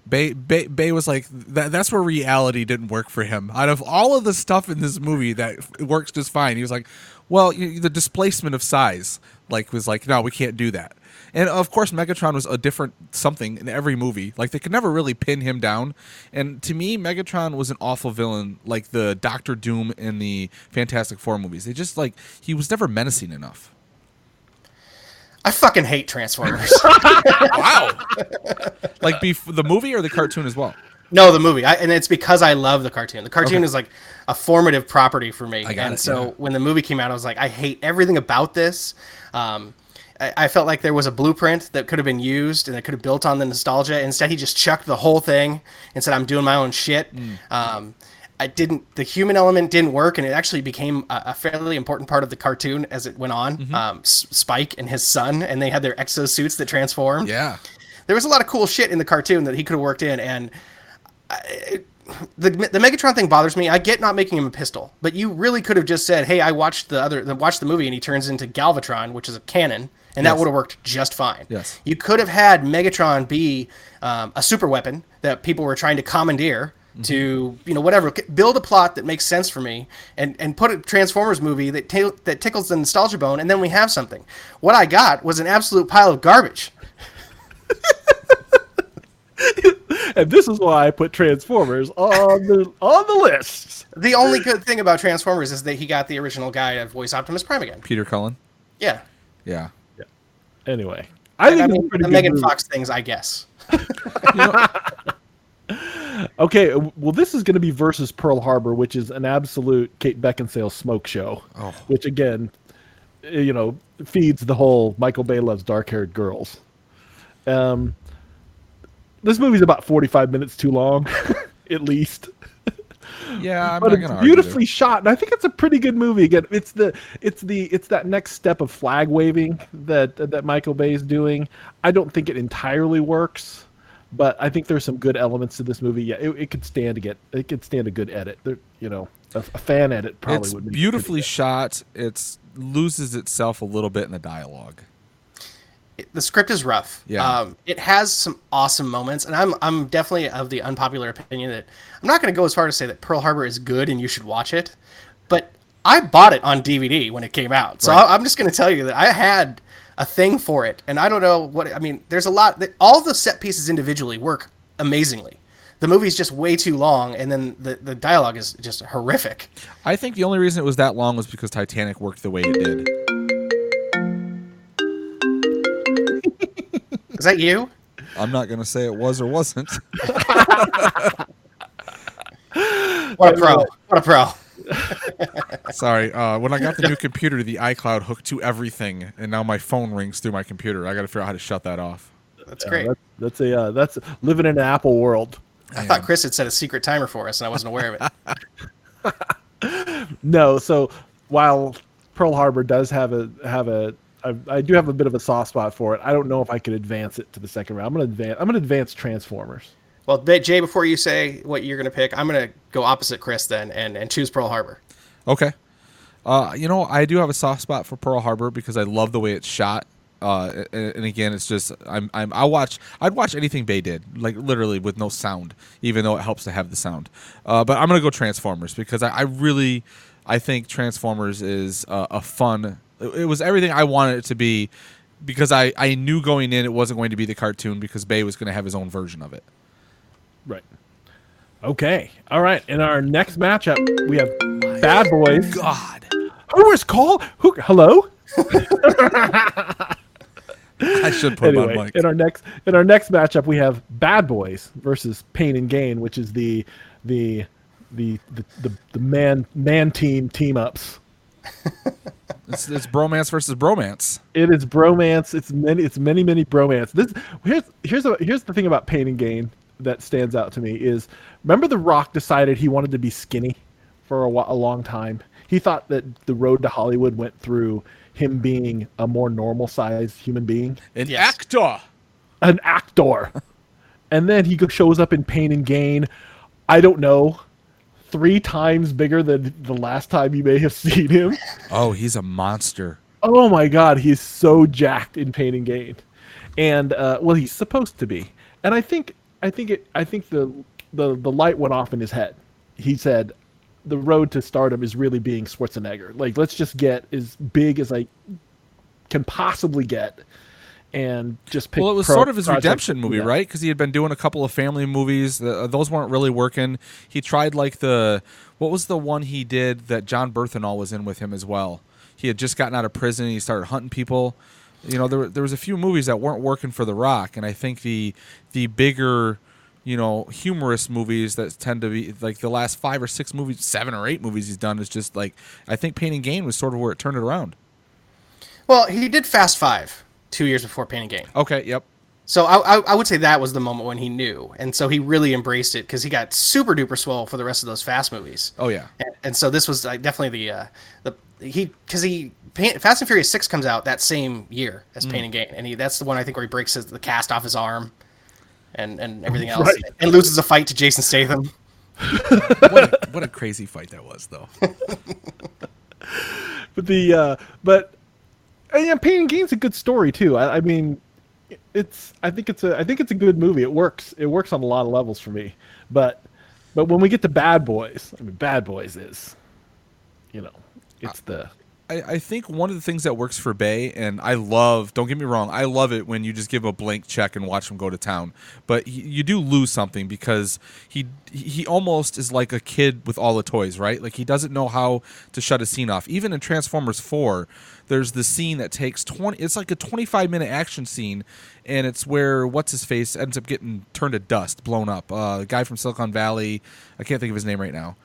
Bay Bay, Bay was like that, that's where reality didn't work for him. Out of all of the stuff in this movie that works just fine, he was like, well, you, the displacement of size like was like no, we can't do that. And of course, Megatron was a different something in every movie. Like they could never really pin him down. And to me, Megatron was an awful villain, like the Doctor Doom in the Fantastic Four movies. They just like he was never menacing enough. I fucking hate Transformers. [laughs] Wow. like bef- the movie or the cartoon as well. no, the movie, I, and it's because I love the cartoon. The cartoon Okay. is like a formative property for me, got and it, so yeah. when the movie came out, I was like, I hate everything about this. Um, I, I felt like there was a blueprint that could have been used and that could have built on the nostalgia. Instead, he just chucked the whole thing and said, "I'm doing my own shit." Mm. Um, I didn't. The human element didn't work, and it actually became a, a fairly important part of the cartoon as it went on. Mm-hmm. Um, S- Spike and his son, and they had their exosuits that transformed. Yeah. There was a lot of cool shit in the cartoon that he could have worked in, and I, the the Megatron thing bothers me. I get not making him a pistol, but you really could have just said, "Hey, I watched the other, the, watched the movie, and he turns into Galvatron, which is a cannon." And that would have worked just fine. Yes. You could have had Megatron be um, a super weapon that people were trying to commandeer to, you know, whatever. Build a plot that makes sense for me, and and put a Transformers movie that ta- that tickles the nostalgia bone, and then we have something. What I got was an absolute pile of garbage. [laughs] and this is why I put Transformers on the on the list. The only good thing about Transformers is that he got the original guy to voice Optimus Prime again. Peter Cullen. Yeah. Yeah. yeah. Anyway, I And think I it's a mean, pretty the good Megan movie. Fox things, I guess. [laughs] Okay, well, this is going to be versus Pearl Harbor, which is an absolute Kate Beckinsale smoke show. Oh. Which again, you know, feeds the whole Michael Bay loves dark-haired girls. Um, this movie's about forty-five minutes too long, [laughs] at least. Yeah, I'm but it's beautifully shot, and I think it's a pretty good movie. Again, it's the it's the it's that next step of flag waving that that Michael Bay is doing. I don't think it entirely works, but I think there's some good elements to this movie. Yeah, it, it could stand to get it could stand a good edit. There, you know, a, a fan edit probably it's would be beautifully shot. It's loses itself a little bit in the dialogue. it- the script is rough. Yeah. Um, it has some awesome moments, and I'm I'm definitely of the unpopular opinion that I'm not going to go as far to say that Pearl Harbor is good and you should watch it, but I bought it on DVD when it came out, so I, I'm just going to tell you that I had a thing for it, and I don't know what I mean. There's a lot all the set pieces individually work amazingly. The movie's just way too long, and then the, the dialogue is just horrific. I think the only reason it was that long was because Titanic worked the way it did. [laughs] Is that you? I'm not gonna say it was or wasn't. [laughs] What a pro! What a pro! [laughs] Sorry. Uh, when I got the new computer, the iCloud hooked to everything, and now my phone rings through my computer. I got to figure out how to shut that off. That's great. That's, that's a uh, that's living in an Apple world. I thought Chris had set a secret timer for us, and I wasn't aware of it. [laughs] No, so while Pearl Harbor does have a have a I, I do have a bit of a soft spot for it. I don't know if I could advance it to the second round. I'm gonna advance. I'm gonna advance Transformers. Well, Jay, before you say what you're going to pick, I'm going to go opposite Chris then and, and choose Pearl Harbor. Okay. Uh, you know, I do have a soft spot for Pearl Harbor because I love the way it's shot. Uh, and, again, it's just I'm I'm I watch I'd watch anything Bay did like literally with no sound, even though it helps to have the sound. Uh, but I'm gonna go Transformers because I, I really I think Transformers is a fun. It, it was everything I wanted it to be because I I knew going in it wasn't going to be the cartoon because Bay was going to have his own version of it. Right. Okay. All right. In our next matchup, we have Bad Boys. God, Who is called? Who? Hello. I should put anyway, on mic. in our next in our next matchup, we have Bad Boys versus Pain and Gain, which is the the the the the, the man man team team ups. [laughs] It's, it's bromance versus bromance. It is bromance. It's many. It's many many bromance. This here's here's a, here's the thing about Pain and Gain that stands out to me is remember the Rock decided he wanted to be skinny for a, whi- a long time. He thought that the road to Hollywood went through him being a more normal sized human being, An Yes. actor. an actor, [laughs] and then he shows up in Pain and Gain. I don't know, three times bigger than the last time you may have [laughs] seen him. Oh, he's a monster. Oh my god, he's so jacked in Pain and Gain, and uh, well, he's supposed to be. And I think, I think it, I think the the the light went off in his head. He said, "The road to stardom is really being Schwarzenegger. Like, let's just get as big as I can possibly get, and just pick." Well, it was pro- sort of his projects redemption movie, that. right? Because he had been doing a couple of family movies. The, uh, those weren't really working. He tried like the what was the one he did that Jon Bernthal was in with him as well. He had just gotten out of prison. And he started hunting people. You know, there there was a few movies that weren't working for The Rock, and I think the the bigger, you know, humorous movies that tend to be like the last five or six movies, seven or eight movies he's done is just like I think Pain and Gain was sort of where it turned it around. Well, he did Fast Five two years before Pain and Gain. Okay, yep. So I, I, I would say that was the moment when he knew, and so he really embraced it because he got super duper swole for the rest of those Fast movies. Oh yeah. and, and so this was like, definitely the uh, the he because he Pain, Fast and Furious Six comes out that same year as Pain and Gain, and he that's the one I think where he breaks his, the cast off his arm, and and everything [laughs] else, Right. and loses a fight to Jason Statham. [laughs] what, a, what a crazy fight that was, though. [laughs] But the uh, but uh, yeah, Pain and Gain's a good story too. I, I mean, it's I think it's a I think it's a good movie. It works. It works on a lot of levels for me. But but when we get to Bad Boys, I mean, Bad Boys is, you know, it's the I, I think one of the things that works for Bay, and I love, don't get me wrong, I love it when you just give him a blank check and watch him go to town. But he, you do lose something because he he almost is like a kid with all the toys, right? Like he doesn't know how to shut a scene off. Even in Transformers 4, there's the scene that takes 20, it's like a 25 minute action scene, and it's where what's his face ends up getting turned to dust, blown up. Uh, the guy from Silicon Valley, I can't think of his name right now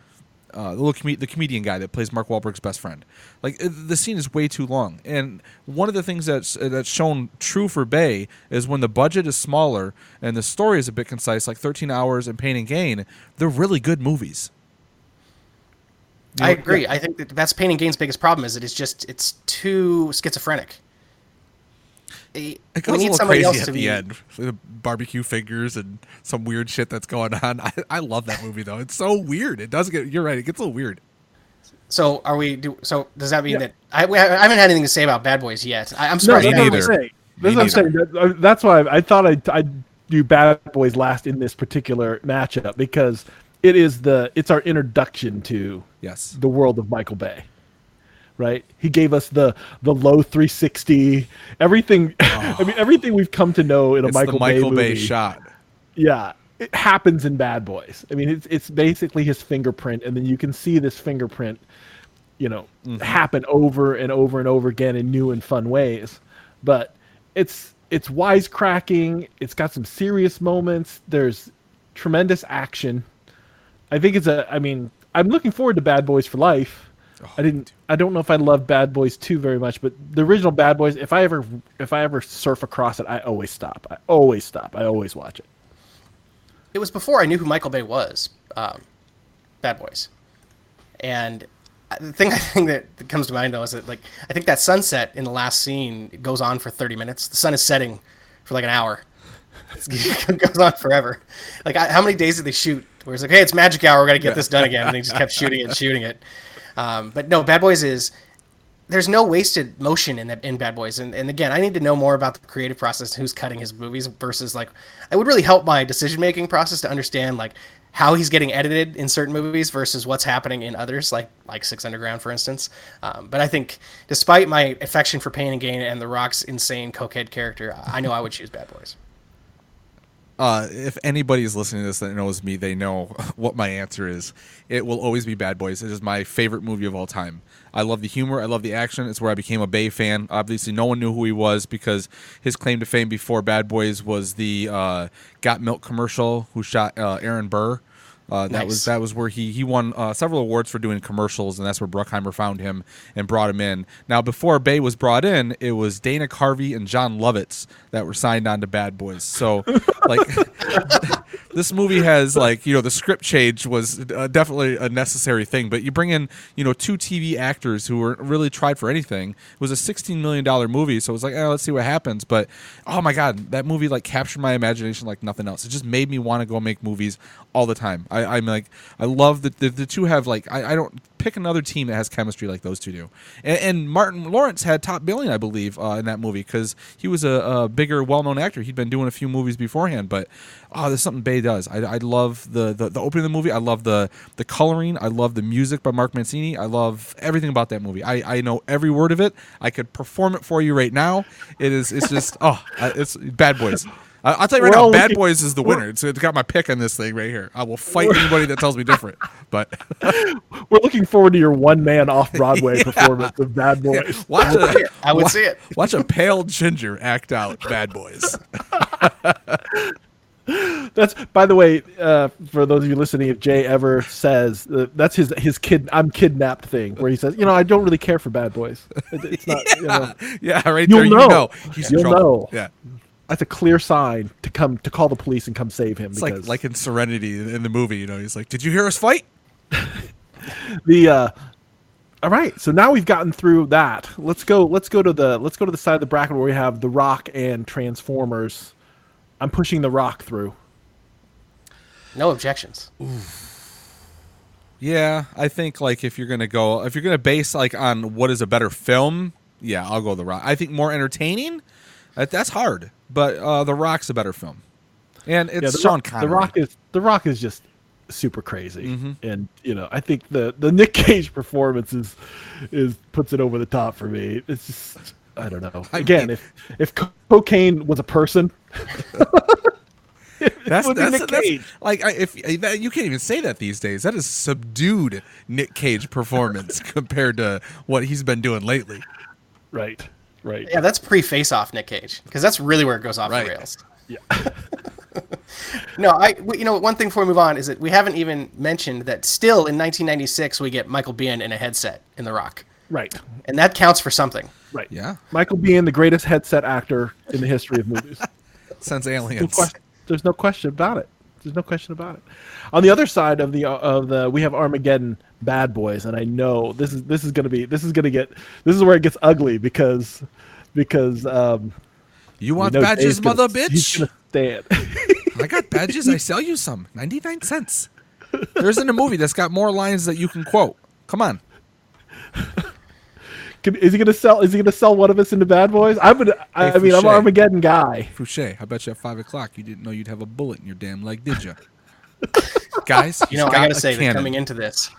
uh, the little com- the comedian guy that plays Mark Wahlberg's best friend. Like uh, the scene is way too long, and one of the things that's uh, that's shown true for Bay is when the budget is smaller and the story is a bit concise, like 13 hours and Pain and Gain. They're really good movies. You I know, agree. I think that that's Pain and Gain's biggest problem is that it's just it's too schizophrenic. It- It we goes a little somebody crazy else at to the be. end. The barbecue figures and some weird shit that's going on. [laughs] I, I love that movie though. It's so weird. It does get. You're right. It gets a little weird. So are we? Do, so does that mean Yeah. that I, we, I haven't had anything to say about Bad Boys yet? I, I'm no, surprised. that's what. I'm neither. saying. That's what I'm saying. That- uh, That's why I, I thought I'd, I'd do Bad Boys last in this particular matchup because it is the it's our introduction to Yes. the world of Michael Bay. Right? He gave us the the low 360, everything. [laughs] I mean, oh. everything we've come to know in a It's Michael, the Michael Bay, Bay, shot. Yeah, it happens in Bad Boys. I mean, it's it's basically his fingerprint, and then you can see this fingerprint, you know, mm-hmm. happen over and over and over again in new and fun ways. But it's it's wisecracking. It's got some serious moments. There's tremendous action. I think it's a. I mean, I'm looking forward to Bad Boys for Life. I didn't. I don't know if I love Bad Boys 2 very much, but the original Bad Boys. If I ever, if I ever surf across it, I always stop. I always stop. I always watch it. It was before I knew who Michael Bay was. Um, Bad Boys, and the thing [laughs] I think that comes to mind though is that like I think that sunset in the last scene goes on for thirty minutes. The sun is setting for like an hour. [laughs] it goes on forever. Like I, how many days did they shoot? Where it's like, hey, it's magic hour. We got to get this done again. And they just kept shooting it, and shooting it. Um, but no, Bad Boys is there's no wasted motion in that in Bad Boys. And, and again, I need to know more about the creative process, who's cutting his movies versus like it would really help my decision making process to understand like how he's getting edited in certain movies versus what's happening in others, like like Six Underground, for instance. Um, but I think, despite my affection for Pain and Gain and The Rock's insane cokehead character, I know I would choose Bad Boys. Uh, if anybody is listening to this that knows me, they know [laughs] what my answer is. It will always be Bad Boys. It is my favorite movie of all time. I love the humor. I love the action. It's where I became a Bay fan. Obviously, no one knew who he was because his claim to fame before Bad Boys was the uh, Got Milk commercial, who shot uh, Aaron Burr. Uh, that Nice. was that was where he he won uh, several awards for doing commercials, and that's where Bruckheimer found him and brought him in. Now, before Bay was brought in, it was Dana Carvey and Jon Lovitz that were signed on to Bad Boys. So, like, [laughs] this movie has like you know the script change was uh, definitely a necessary thing, but you bring in you know two TV actors who were really tried for anything. It was a sixteen million dollar movie, so it was like, eh, let's see what happens. But oh my god, that movie like captured my imagination like nothing else. It just made me want to go make movies all the time. I, I'm like, I love that the, the two have like I, I don't pick another team that has chemistry like those two do. And, and Martin Lawrence had top billing, I believe, uh, in that movie because he was a, a bigger, well-known actor. He'd been doing a few movies beforehand, but oh, there's something Bay does. I, I love the, the the opening of the movie. I love the the coloring. I love the music by Mark Mancina. I love everything about that movie. I, I know every word of it. I could perform it for you right now. It is it's just [laughs] oh, it's Bad Boys. I- I'll tell you right We're now, Bad looking- Boys is the winner. It's, it's got my pick on this thing right here. I will fight anybody that tells me different. But [laughs] We're looking forward to your one man off Broadway [laughs] performance of Bad Boys. watch a I would wa- see it. Watch a pale ginger act out Bad Boys. That's by the way, uh, for those of you listening, if Jay ever says uh, that's his his kid I'm kidnapped thing, where he says, you know, I don't really care for Bad Boys. It- it's not, you [laughs] know, Yeah, right You'll there. You know. know he's You'll trouble. know. Yeah, that's a clear sign to come to call the police and come save him. it's because like like in Serenity in the movie. You know, he's like, "Did you hear us fight?" [laughs] the uh all right so now we've gotten through that let's go let's go to the let's go to the side of the bracket where we have the rock and transformers i'm pushing the rock through No objections. Yeah, I think like if you're gonna go, if you're gonna base like on what is a better film, yeah, I'll go The Rock. I think more entertaining. That, that's hard, but uh, The Rock's a better film, and it's yeah the, Sean rock, Connery. the rock is the rock is just super crazy Mm-hmm. and you know i think the the nick cage performance is is puts it over the top for me it's just i don't know I again mean- if if cocaine was a person [laughs] That's, would be that's, Nick that's- Cage. like if that, you can't even say that these days. That is subdued Nick Cage performance [laughs] compared to what he's been doing lately. right right Yeah, that's pre Face Off Nick Cage because that's really where it goes off Right. the rails. Yeah. [laughs] no, I you know one thing before we move on is that we haven't even mentioned that still in 1996 we get Michael Biehn in a headset in The Rock, right and that counts for something. Right Yeah, michael Biehn the greatest headset actor in the history of movies [laughs] since no Aliens. question, there's no question about it. There's no question about it. On the other side of the of the we have Armageddon Bad Boys, and I know this is this is gonna be this is gonna get this is where it gets ugly because because um, You want know badges, gonna- mother bitch? stand. I got badges. I [laughs] sell you some. 99 cents. There isn't a movie that's got more lines that you can quote. Come on. Can- Is he gonna sell? Is he gonna sell one of us into Bad Boys? I'm gonna. I, Hey, I mean, I'm Fouché. Armageddon guy. Fouchet, I bet you at five o'clock you didn't know you'd have a bullet in your damn leg, did you? [laughs] Guys, You know, I got gotta say that coming into this,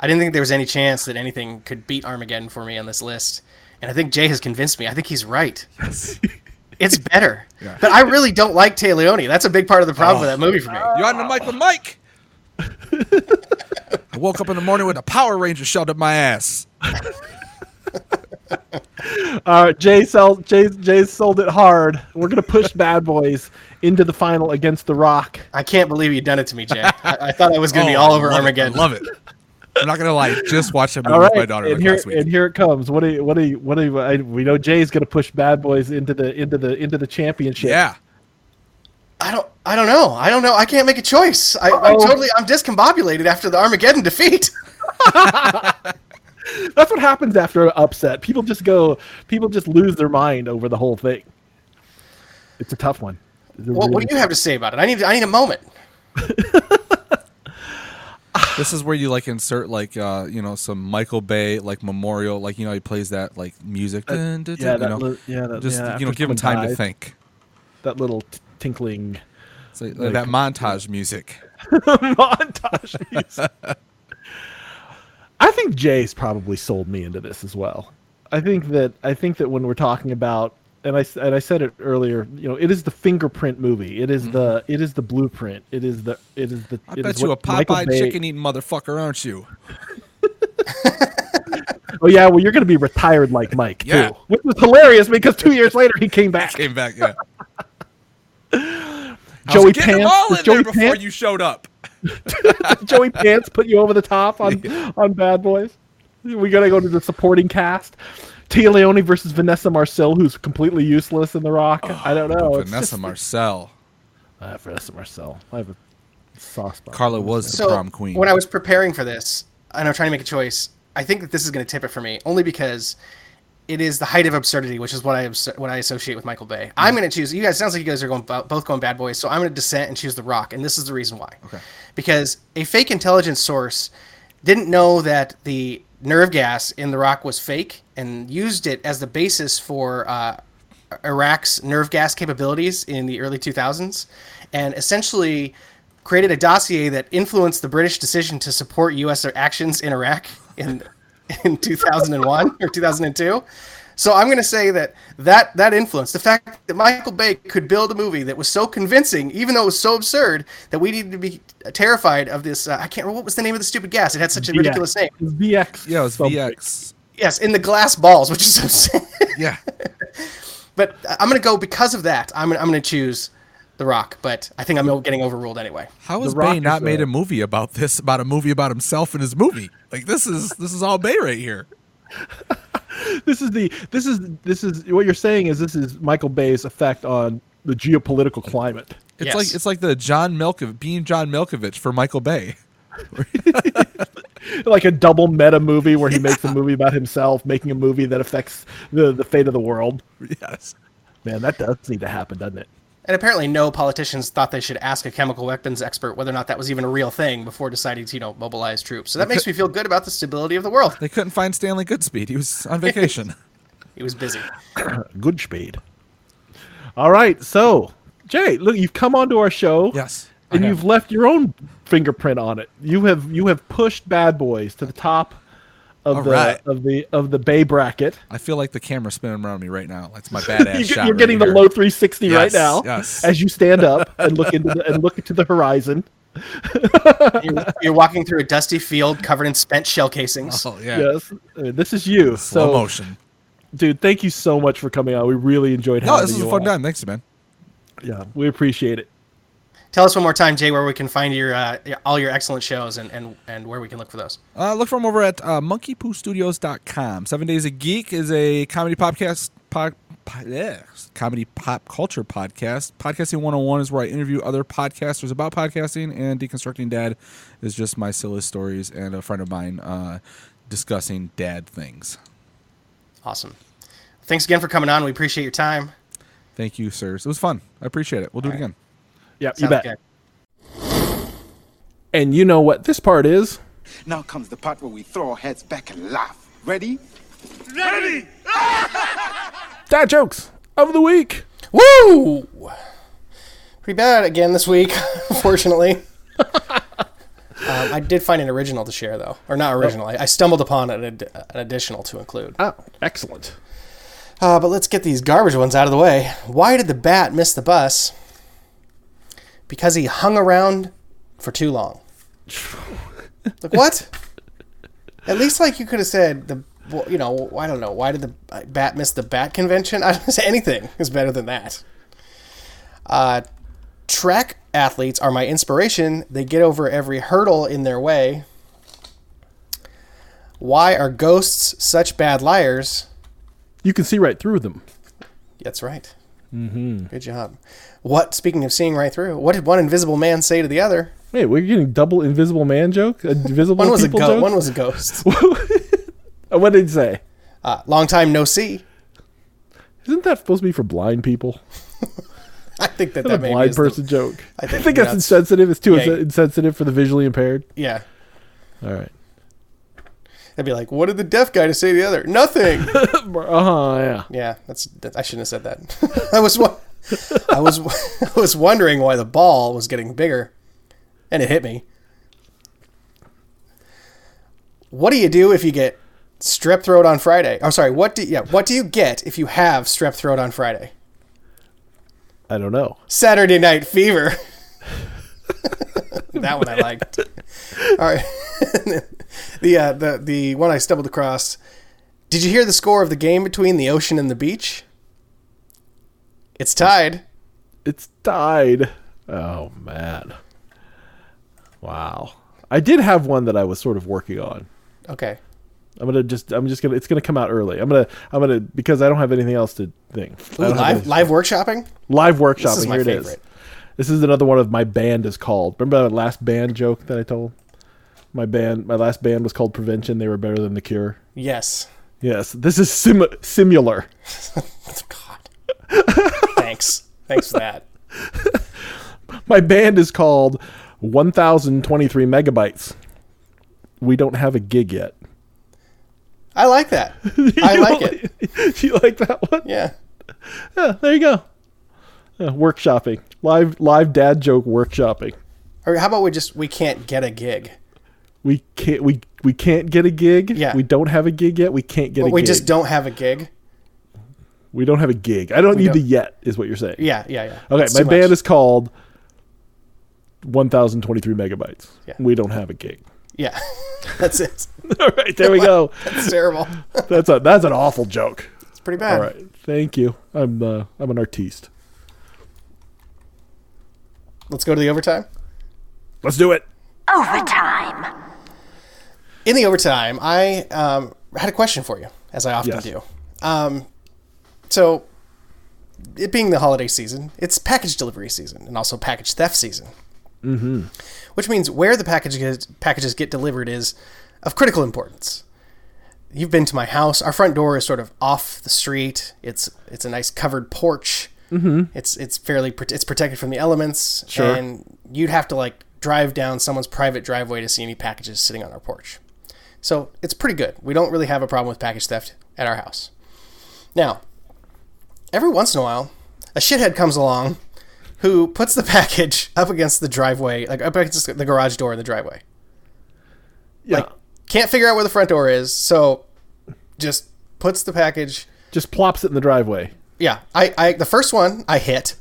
I didn't think there was any chance that anything could beat Armageddon for me on this list. And I think Jay has convinced me. I think he's right. [laughs] It's better. Yeah. But I really don't like Téa Leoni. That's a big part of the problem oh. with that movie for me. You're on the mic with Mike. [laughs] I woke up in the morning with a Power Ranger shoved up my ass. [laughs] All right, Jay sell Jay Jay sold it hard. We're gonna push [laughs] Bad Boys into the final against The Rock. I can't believe you've done it to me, Jay. [laughs] I, I thought I was going to be Oh, all over I love it. Armageddon. I love it. I'm not gonna lie. Just watch that movie All with my daughter and like here last week. and here it comes. What do you what do you what do you? I, we know Jay's gonna push Bad Boys into the into the into the championship. yeah. I don't. I don't know. I don't know. I can't make a choice. I, I Uh-oh. totally. I'm discombobulated after the Armageddon defeat. That's what happens after an upset. People just go. People just lose their mind over the whole thing. It's a tough one. It's a What, what do you have to say about it? I need. I need a moment. [laughs] This is where you like insert like uh you know some Michael Bay like memorial like you know he plays that like music. Dun, dun, yeah, dun, that you know, li- yeah, that, just yeah, you know give him someone time to think. That little t- tinkling It's like, Like- that montage music. [laughs] montage. music. [laughs] I think Jay's probably sold me into this as well. I think that I think that when we're talking about and I s- and I said it earlier, you know, it is the fingerprint movie. It is the mm-hmm. it is the blueprint. It is the it is the. I it bet is you a Popeye Bay- chicken eating motherfucker, aren't you? [laughs] Oh yeah, well you're going to be retired like Mike Yeah. too, which was hilarious because two years later he came back. Came back, yeah. I Joey was getting them Pants. all was in there Joey before Pants, you showed up. [laughs] [laughs] Joey Pants put you over the top on on Bad Boys. We got to go to the supporting cast. Téa Leoni versus Vanessa Marcil, who's completely useless in The Rock. I don't know. Vanessa just- Marcil. Uh, Vanessa Marcil. I have a soft spot. Carla was the So prom queen. when I was preparing for this, and I'm trying to make a choice, I think that this is going to tip it for me, only because it is the height of absurdity, which is what I what I associate with Michael Bay. I'm going to choose. You guys sounds like you guys are going both going Bad Boys, so I'm going to dissent and choose The Rock, and this is the reason why. Okay. Because a fake intelligence source didn't know that the nerve gas in The Rock was fake and used it as the basis for uh, Iraq's nerve gas capabilities in the early 2000s, and essentially created a dossier that influenced the British decision to support U.S. actions in Iraq in in [laughs] 2001 or 2002. So I'm going to say that that that influence, the fact that Michael Bay could build a movie that was so convincing, even though it was so absurd, that we needed to be terrified of this. Uh, I can't remember what was the name of the stupid gas. It had such a ridiculous name. It was VX. yeah, it was. VX. Yes, in the glass balls, which is insane. [laughs] Yeah. [laughs] but I'm going to go because of that. I'm I'm going to choose The Rock, but I think I'm getting overruled anyway. How has Bay not is, made a movie about this? About a movie about himself and his movie? Like this is this is all Bay right here. [laughs] This is the this is this is what you're saying is this is Michael Bay's effect on the geopolitical climate. It's Yes. like it's like the John Malkovich being John Malkovich for Michael Bay. [laughs] like a double meta movie where he makes a movie about himself, making a movie that affects the the fate of the world. Yes. Man, that does need to happen, doesn't it? And apparently, no politicians thought they should ask a chemical weapons expert whether or not that was even a real thing before deciding to, you know, mobilize troops. So that makes me feel good about the stability of the world. They couldn't find Stanley Goodspeed. He was on vacation. [laughs] [laughs] He was busy. [coughs] Goodspeed. All right, so Jay, look, you've come onto our show. yes. and I you've left your own fingerprint on it. You have you have pushed Bad Boys to the top of All the right. of the of the Bay bracket. I feel like the camera's spinning around me right now. That's my [laughs] badass You, shot. are right getting the low 360 right now yes. as you stand up and look into the, and look [laughs] into the horizon. You're, you're walking through a dusty field covered in spent shell casings. Oh yeah. Yes, this is you. Slow so, motion. dude, thank you so much for coming out. We really enjoyed No, having this was a fun on. time. Thanks, man. Yeah, we appreciate it. Tell us one more time, Jay, where we can find your uh, all your excellent shows and, and, and where we can look for those. Uh, look for them over at uh, monkeypoostudios.com. Seven Days a Geek is a comedy podcast, pod, pod, yeah, comedy pop culture podcast. Podcasting 101 is where I interview other podcasters about podcasting, and Deconstructing Dad is just my silly stories and a friend of mine uh, discussing dad things. Awesome. Thanks again for coming on. We appreciate your time. Thank you, sirs. It was fun. I appreciate it. We'll do it again. Yeah, you bet. good. And you know what this part is? Now comes the part where we throw our heads back and laugh. Ready? Ready! [laughs] Dad jokes of the week. Woo! Pretty bad again this week, [laughs] unfortunately. [laughs] um, I did find an original to share, though. Or not original. I, I stumbled upon an, ad- an additional to include. Oh, excellent. Uh, but let's get these garbage ones out of the way. Why did the bat miss the bus? Because he hung around for too long. [laughs] like what? At least like you could have said the well, you know I don't know why did the bat miss the bat convention? [laughs] I don't say anything is better than that. Uh, track athletes are my inspiration. They get over every hurdle in their way. Why are ghosts such bad liars? You can see right through them. That's right. Mm-hmm. Good job. What? Speaking of seeing right through, what did one invisible man say to the other? Wait, we're getting double invisible man joke? Invisible One was a go- joke? One was a ghost. [laughs] What did he say? Uh, long time no see. Isn't that supposed to be for blind people? [laughs] I think that That's that a blind is the- person joke. I I think, think that's that's- insensitive. It's too Yeah. insensitive for the visually impaired. yeah. All right. I'd be like, "What did the deaf guy to say to the other?" Nothing. [laughs] Uh huh. Yeah. yeah, that's. That, I shouldn't have said that. I was. wa- I was. [laughs] I was wondering why the ball was getting bigger, and it hit me. What do you do if you get strep throat on Friday? I'm sorry. What do yeah? What do you get if you have strep throat on Friday? I don't know. Saturday Night Fever. [laughs] that one I liked. All right. [laughs] the uh, the the one I stumbled across. Did you hear the score of the game between the ocean and the beach? It's tied. It's tied. Oh man. Wow. I did have one that I was sort of working on. Okay. I'm gonna just. I'm just gonna. It's gonna come out early. I'm gonna. I'm gonna because I don't have anything else to think. Ooh, live live workshopping. live workshopping. This is my Here favorite. is. This is another one of my band is called. Remember that last band joke that I told? My band, my last band was called Prevention. They were better than the Cure. Yes. Yes, this is sim- similar. [laughs] [laughs] Thanks. Thanks for that. [laughs] My band is called 1023 megabytes. We don't have a gig yet. I like that. [laughs] I like it. you like that one? Yeah. Yeah, there you go. Yeah, workshopping. Live live dad joke workshopping. Or how about we just we can't get a gig. We can't we we can't get a gig. Yeah. We don't have a gig yet. We can't get a we gig. We just don't have a gig. We don't have a gig. I don't need don't- the yet is what you're saying. Yeah, yeah, yeah. Okay, It's my band much. is called 1023 megabytes. Yeah. We don't have a gig. Yeah. [laughs] That's it. [laughs] All right, there we go. [laughs] It's terrible. That's a that's an awful joke. It's pretty bad. All right, thank you. I'm uh, I'm an artiste. Let's go to the overtime. Let's do it. Overtime. In the overtime, I um, had a question for you, as I often Yes. do. Um, so, it being the holiday season, it's package delivery season and also package theft season. Mm-hmm. Which means where the packages packages get delivered is of critical importance. You've been to my house. Our front door is sort of off the street. It's it's a nice covered porch. Mm-hmm. It's it's fairly it's protected from the elements. Sure. And you'd have to like drive down someone's private driveway to see any packages sitting on our porch. So it's pretty good. We don't really have a problem with package theft at our house. Now, every once in a while, a shithead comes along who puts the [laughs] package up against the driveway, like up against the garage door in the driveway. Yeah, Like, can't figure out where the front door is, so just puts the package. just plops it in the driveway. Yeah, I, I the first one I hit.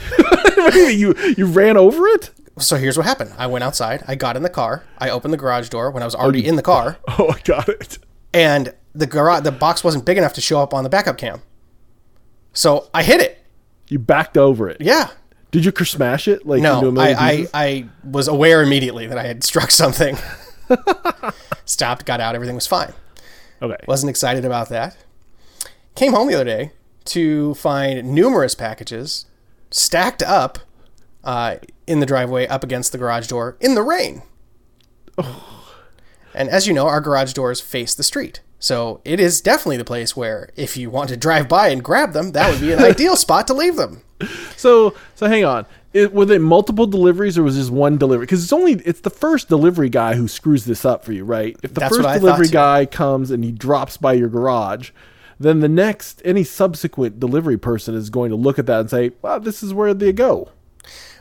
[laughs] you you ran over it? So here's what happened. I went outside. I got in the car. I opened the garage door when I was already oh, in the car, [laughs] Oh, I got it. and the garage the box wasn't big enough to show up on the backup cam. So I hit it. You backed over it. Yeah. Did you smash it? Like No, I. I was aware immediately that I had struck [laughs] something. Stopped, got out, everything was fine. okay. Wasn't excited about that. Came home the other day to find numerous packages stacked up uh, in the driveway up against the garage door in the rain. Oh. And as you know, our garage doors face the street. So it is definitely the place where if you want to drive by and grab them, that would be an ideal [laughs] spot to leave them. So so hang on. it, were they multiple deliveries or was this one delivery? Because it's only it's the first delivery guy who screws this up for you, right? If the That's first delivery guy comes and he drops by your garage, then the next any subsequent delivery person is going to look at that and say, "Well, this is where they go."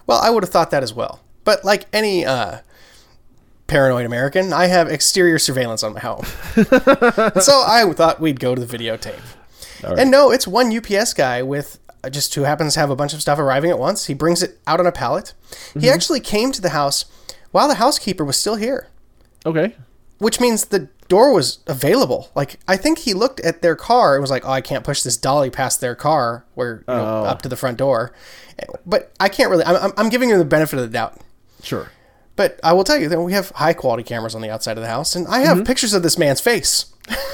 Well, I would have thought that as well. But like any uh, paranoid American, I have exterior surveillance on my home. [laughs] so I thought we'd go to the videotape. And no, it's one UPS guy with uh, just who happens to have a bunch of stuff arriving at once. He brings it out on a pallet. He actually came to the house while the housekeeper was still here, Okay. which means the door was available. Like I think he looked at their car and was like, "Oh, I can't push this dolly past their car, where you know, up to the front door." But I can't really. I'm, I'm- I'm giving him the benefit of the doubt. Sure. But I will tell you that we have high quality cameras on the outside of the house, and I have pictures of this man's face. [laughs]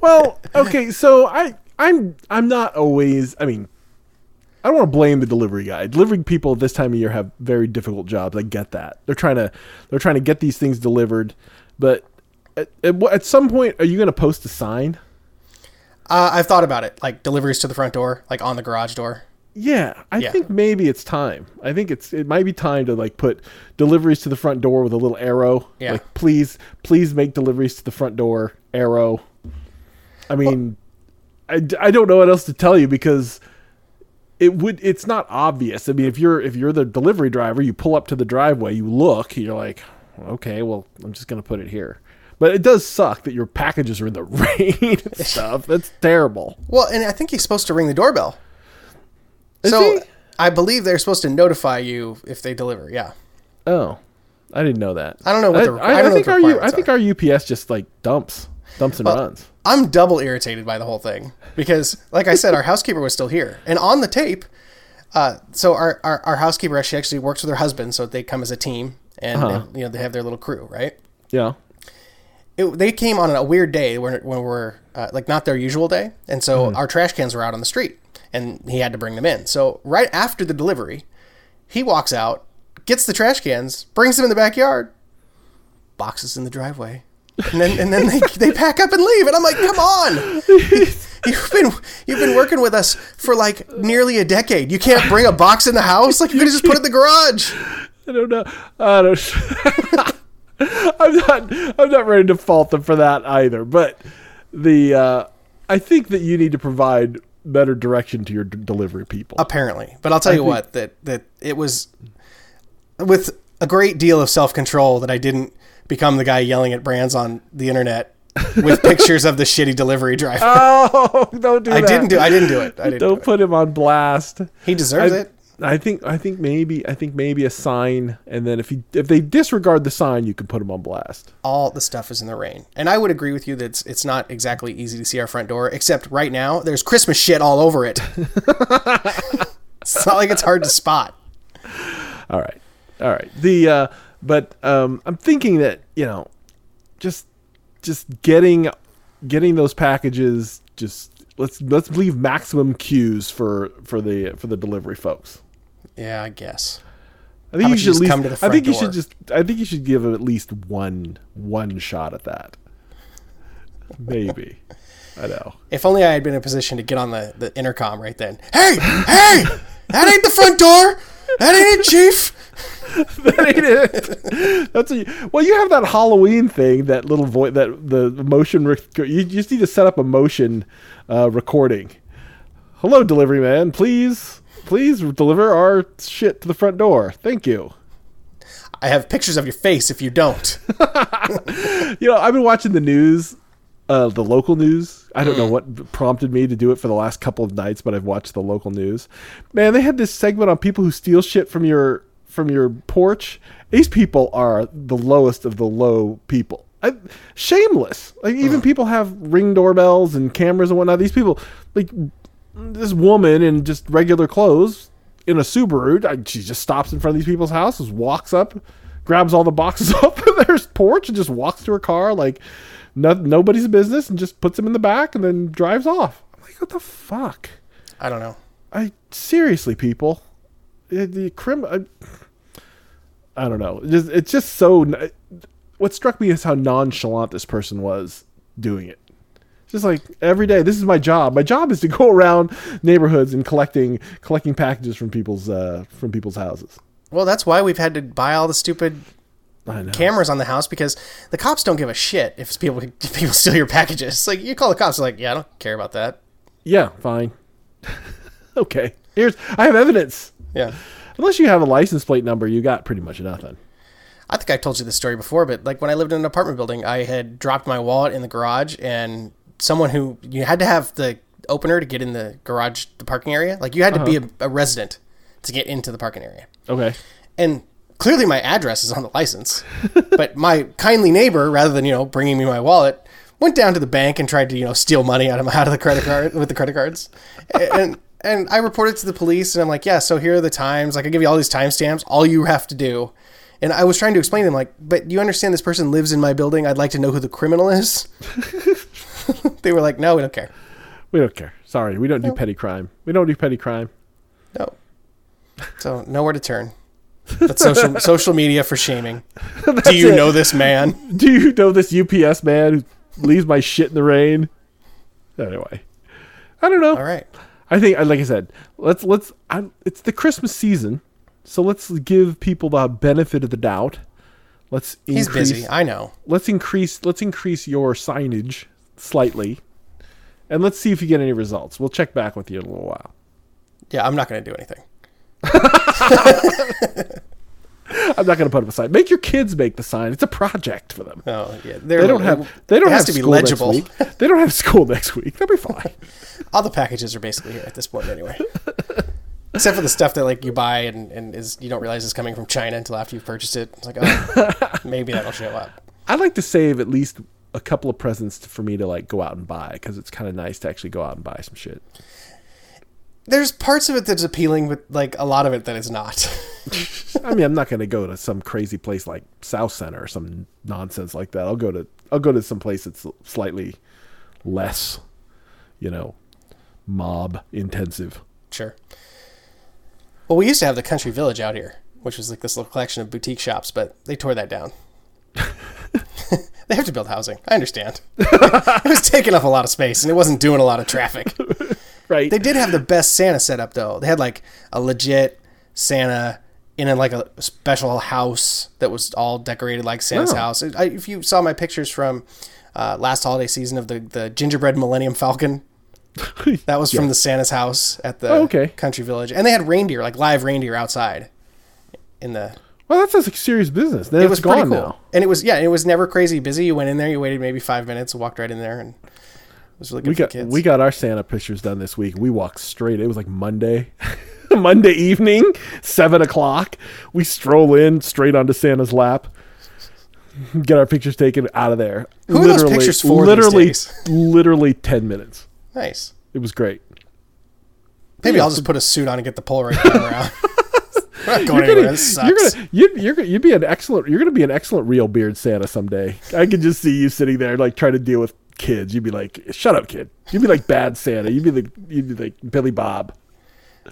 Well, okay, so I I'm I'm not always. I mean, I don't want to blame the delivery guy. Delivery people this time of year have very difficult jobs. I get that. They're trying to they're trying to get these things delivered, but at, at, at some point, are you going to post a sign? Uh, I've thought about it, like deliveries to the front door, like on the garage door. Yeah, I Yeah. think maybe it's time. I think it's it might be time to like put deliveries to the front door with a little arrow. Yeah. Like please, please make deliveries to the front door arrow. I mean, I I don't know what else to tell you because it would it's not obvious. I mean, if you're if you're the delivery driver, you pull up to the driveway, you look, you're like, okay, well, I'm just gonna put it here. But it does suck that your packages are in the [laughs] rain and [laughs] stuff. That's terrible. Well, and I think he's supposed to ring the doorbell. Is so he? I believe they're supposed to notify you if they deliver. Yeah. Oh, I didn't know that. I don't know what the- I don't know think what our U- I think our UPS just like dumps, dumps and runs. I'm double irritated by the whole thing because, like I said, our housekeeper was still here, and on the tape. Uh, so our, our, our housekeeper she actually works with her husband, so they come as a team, and Uh-huh. you know they have their little crew, right? Yeah. it, they came on a weird day when, when we're uh, like not their usual day, and so Mm-hmm. our trash cans were out on the street, and he had to bring them in. So right after the delivery, he walks out, gets the trash cans, brings them in the backyard, boxes in the driveway, and then and then they, [laughs] they pack up and leave, and I'm like, come on. [laughs] You've been you've been working with us for like nearly a decade. You can't bring a box in the house. Like you could just put it in the garage. I don't know. I don't. [laughs] I'm not. I'm not ready to fault them for that either. But the uh, I think that you need to provide better direction to your d- delivery people. apparently. But I'll tell you think- what that that it was with a great deal of self control that I didn't become the guy yelling at brands on the internet with [laughs] pictures of the shitty delivery driver. oh, [laughs] don't do I that. didn't do. I didn't do it. I [laughs] didn't. Don't do it. put him on blast. He deserves I, it. I think. I think maybe. I think maybe a sign, and then if he if they disregard the sign, you can put them on blast. All the stuff is in the rain, and I would agree with you that it's, it's not exactly easy to see our front door. Except right now, there's Christmas shit all over it. [laughs] it's not like it's hard to spot. All right, all right. The uh, but um, I'm thinking that you know, just just getting getting those packages. Just let's let's leave maximum cues for for the for the delivery folks. Yeah, I guess. I think you should you least. come to the front I think you door? should just. I think you should give them at least one one shot at that. Maybe. I know. If only I had been in a position to get on the, the intercom right then. Hey, hey, that ain't the front door. That ain't it, Chief. [laughs] that ain't it. That's a, well, you have that Halloween thing, that little voice, that the motion. Rec- you just need to set up a motion uh, recording. Hello, delivery man. Please, please deliver our shit to the front door. Thank you. I have pictures of your face if you don't. [laughs] You know, I've been watching the news, uh, the local news. I don't know what prompted me to do it for the last couple of nights, but I've watched the local news. Man, they had this segment on people who steal shit from your from your porch. These people are the lowest of the low people. I, shameless. Like even people have ring doorbells and cameras and whatnot. These people, like this woman in just regular clothes in a Subaru, she just stops in front of these people's houses, walks up, grabs all the boxes [laughs] off of their porch, and just walks to her car like no, nobody's business, and just puts them in the back and then drives off. I'm like, what the fuck? I don't know. I seriously, people, the, the crim. I, I don't know. It's just, it's just so. What struck me is how nonchalant this person was doing it. Just like every day, this is my job. My job is to go around neighborhoods and collecting collecting packages from people's uh, from people's houses. Well, that's why we've had to buy all the stupid cameras on the house because the cops don't give a shit if people [laughs] if people steal your packages. Like you call the cops, they're like, yeah, I don't care about that. Yeah, fine. [laughs] okay. Here's I have evidence. Yeah. Unless you have a license plate number, you got pretty much nothing. I think I told you this story before, but like when I lived in an apartment building, I had dropped my wallet in the garage, and someone who you had to have the opener to get in the garage, the parking area. Like you had to be uh-huh. a, a resident to get into the parking area, Okay. and clearly my address is on the license. [laughs] but my kindly neighbor, rather than you know bringing me my wallet, went down to the bank and tried to you know steal money out of my, out of the credit card with the credit cards, and. And I reported to the police, and I'm like, yeah, so here are the times. Like, I give you all these timestamps. All you have to do and I was trying to explain to them, like, but you understand this person lives in my building. I'd like to know who the criminal is. [laughs] [laughs] they were like, no, we don't care. We don't care. Sorry, we don't do petty crime. We don't do petty crime. No. So nowhere to turn. That's social [laughs] social media for shaming. [laughs] Do you it. know this man? Do you know this UPS man who leaves my shit in the rain? Anyway, I don't know. All right. I think, like I said, let's let's. I'm, it's the Christmas season, so let's give people the benefit of the doubt. Let's He's increase, busy. I know. Let's increase. Let's increase your signage slightly, and let's see if you get any results. We'll check back with you in a little while. Yeah, I'm not going to do anything. [laughs] I'm not going to put up a sign. Make your kids make the sign. It's a project for them. Oh, yeah. They don't have. They don't have to be school legible. next week. They don't have school next week. They'll be fine. [laughs] All the packages are basically here at this point anyway. Except for the stuff that like you buy and, and is you don't realize is coming from China until after you've purchased it. It's like, oh, [laughs] maybe that'll show up. I'd like to save at least a couple of presents to, for me to like go out and buy because it's kind of nice to actually go out and buy some shit. There's parts of it that's appealing, but like a lot of it that is not. [laughs] I mean, I'm not going to go to some crazy place like Southcenter or some nonsense like that. I'll go to I'll go to some place that's slightly less, you know, mob intensive. Sure. Well, we used to have the Country Village out here, which was like this little collection of boutique shops, but they tore that down. [laughs] [laughs] they have to build housing. I understand. [laughs] it was taking up a lot of space, and it wasn't doing a lot of traffic. [laughs] Right. They did have the best Santa setup, though. They had like a legit Santa in a, like a special house that was all decorated like Santa's Oh. house. I, if you saw my pictures from uh, last holiday season of the the gingerbread Millennium Falcon, that was from the Santa's house at the Oh, okay. country village, and they had reindeer, like live reindeer outside. In the well, that's a serious business. Then it it's was gone cool, now. and it was yeah, it was never crazy busy. You went in there, you waited maybe five minutes, walked right in there, and it was really good We for got kids. we got our Santa pictures done this week. We walked straight. It was like Monday, [laughs] Monday evening, seven o'clock. We stroll in straight onto Santa's lap, get our pictures taken out of there. Who are those pictures for Literally, literally ten minutes. nice. It was great. Maybe Yeah, I'll just put a suit on and get the Polaroid camera out. [laughs] Not going You're gonna, you're gonna, you, you're you'd be an excellent, you're gonna be an excellent real beard Santa someday. I can just see you sitting there, like trying to deal with kids. You'd be like, "Shut up, kid." You'd be like bad Santa. You'd be like, you'd be like Billy Bob.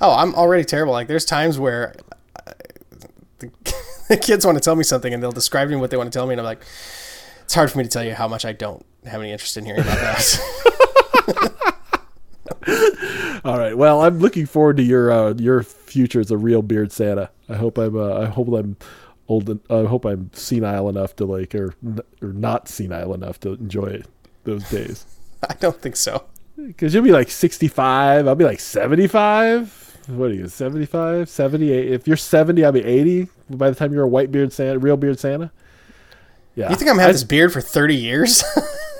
Oh, I'm already terrible. Like there's times where uh, the, [laughs] the kids want to tell me something and they'll describe to me what they want to tell me, and I'm like, it's hard for me to tell you how much I don't have any interest in hearing about that. [laughs] [laughs] All right. Well, I'm looking forward to your uh, your future as a real beard Santa. I hope I'm uh, I hope I'm old. en- I hope I'm senile enough to like, or n- or not senile enough to enjoy it, those days. [laughs] I don't think so. Because you'll be like 65. I'll be like 75. What are you, 75, 78? If you're 70, I'll be 80 by the time you're a white beard Santa, real beard Santa. Yeah. You think I'm having this beard for 30 years? [laughs]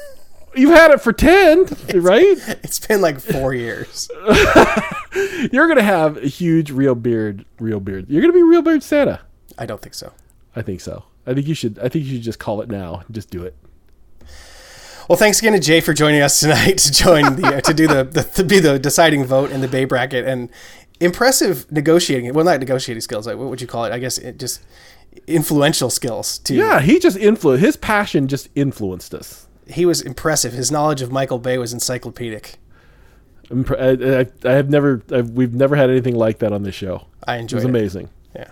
You've had it for 10, right? [laughs] it's been like four years. [laughs] You're going to have a huge real beard, real beard. You're going to be real beard Santa. I don't think so. I think so. I think you should. I think you should just call it now. Just do it. Well, thanks again to Jay for joining us tonight to join the uh, to do the, the to be the deciding vote in the Bay bracket and impressive negotiating. Well, not negotiating skills. Like, what would you call it? I guess it just influential skills too. Yeah, he just influenced. His passion just influenced us. He was impressive. His knowledge of Michael Bay was encyclopedic. I, I, I have never. I've, we've never had anything like that on this show. I It enjoyed was it. amazing. Yeah.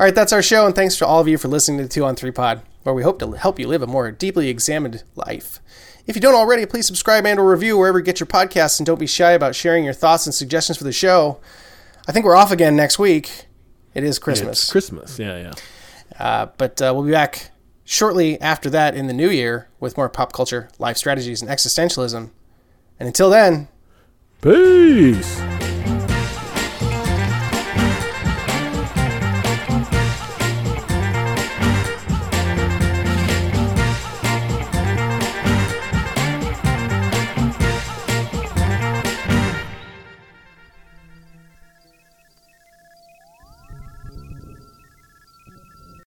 All right, that's our show, and thanks to all of you for listening to the Two on Three Pod. where we hope to help you live a more deeply examined life. If you don't already, please subscribe and or review wherever you get your podcasts, and don't be shy about sharing your thoughts and suggestions for the show. I think we're off again next week. It is Christmas. It's Christmas. Yeah, yeah. Uh, but uh, we'll be back shortly after that in the new year with more pop culture, life strategies, and existentialism. And until then, Peace.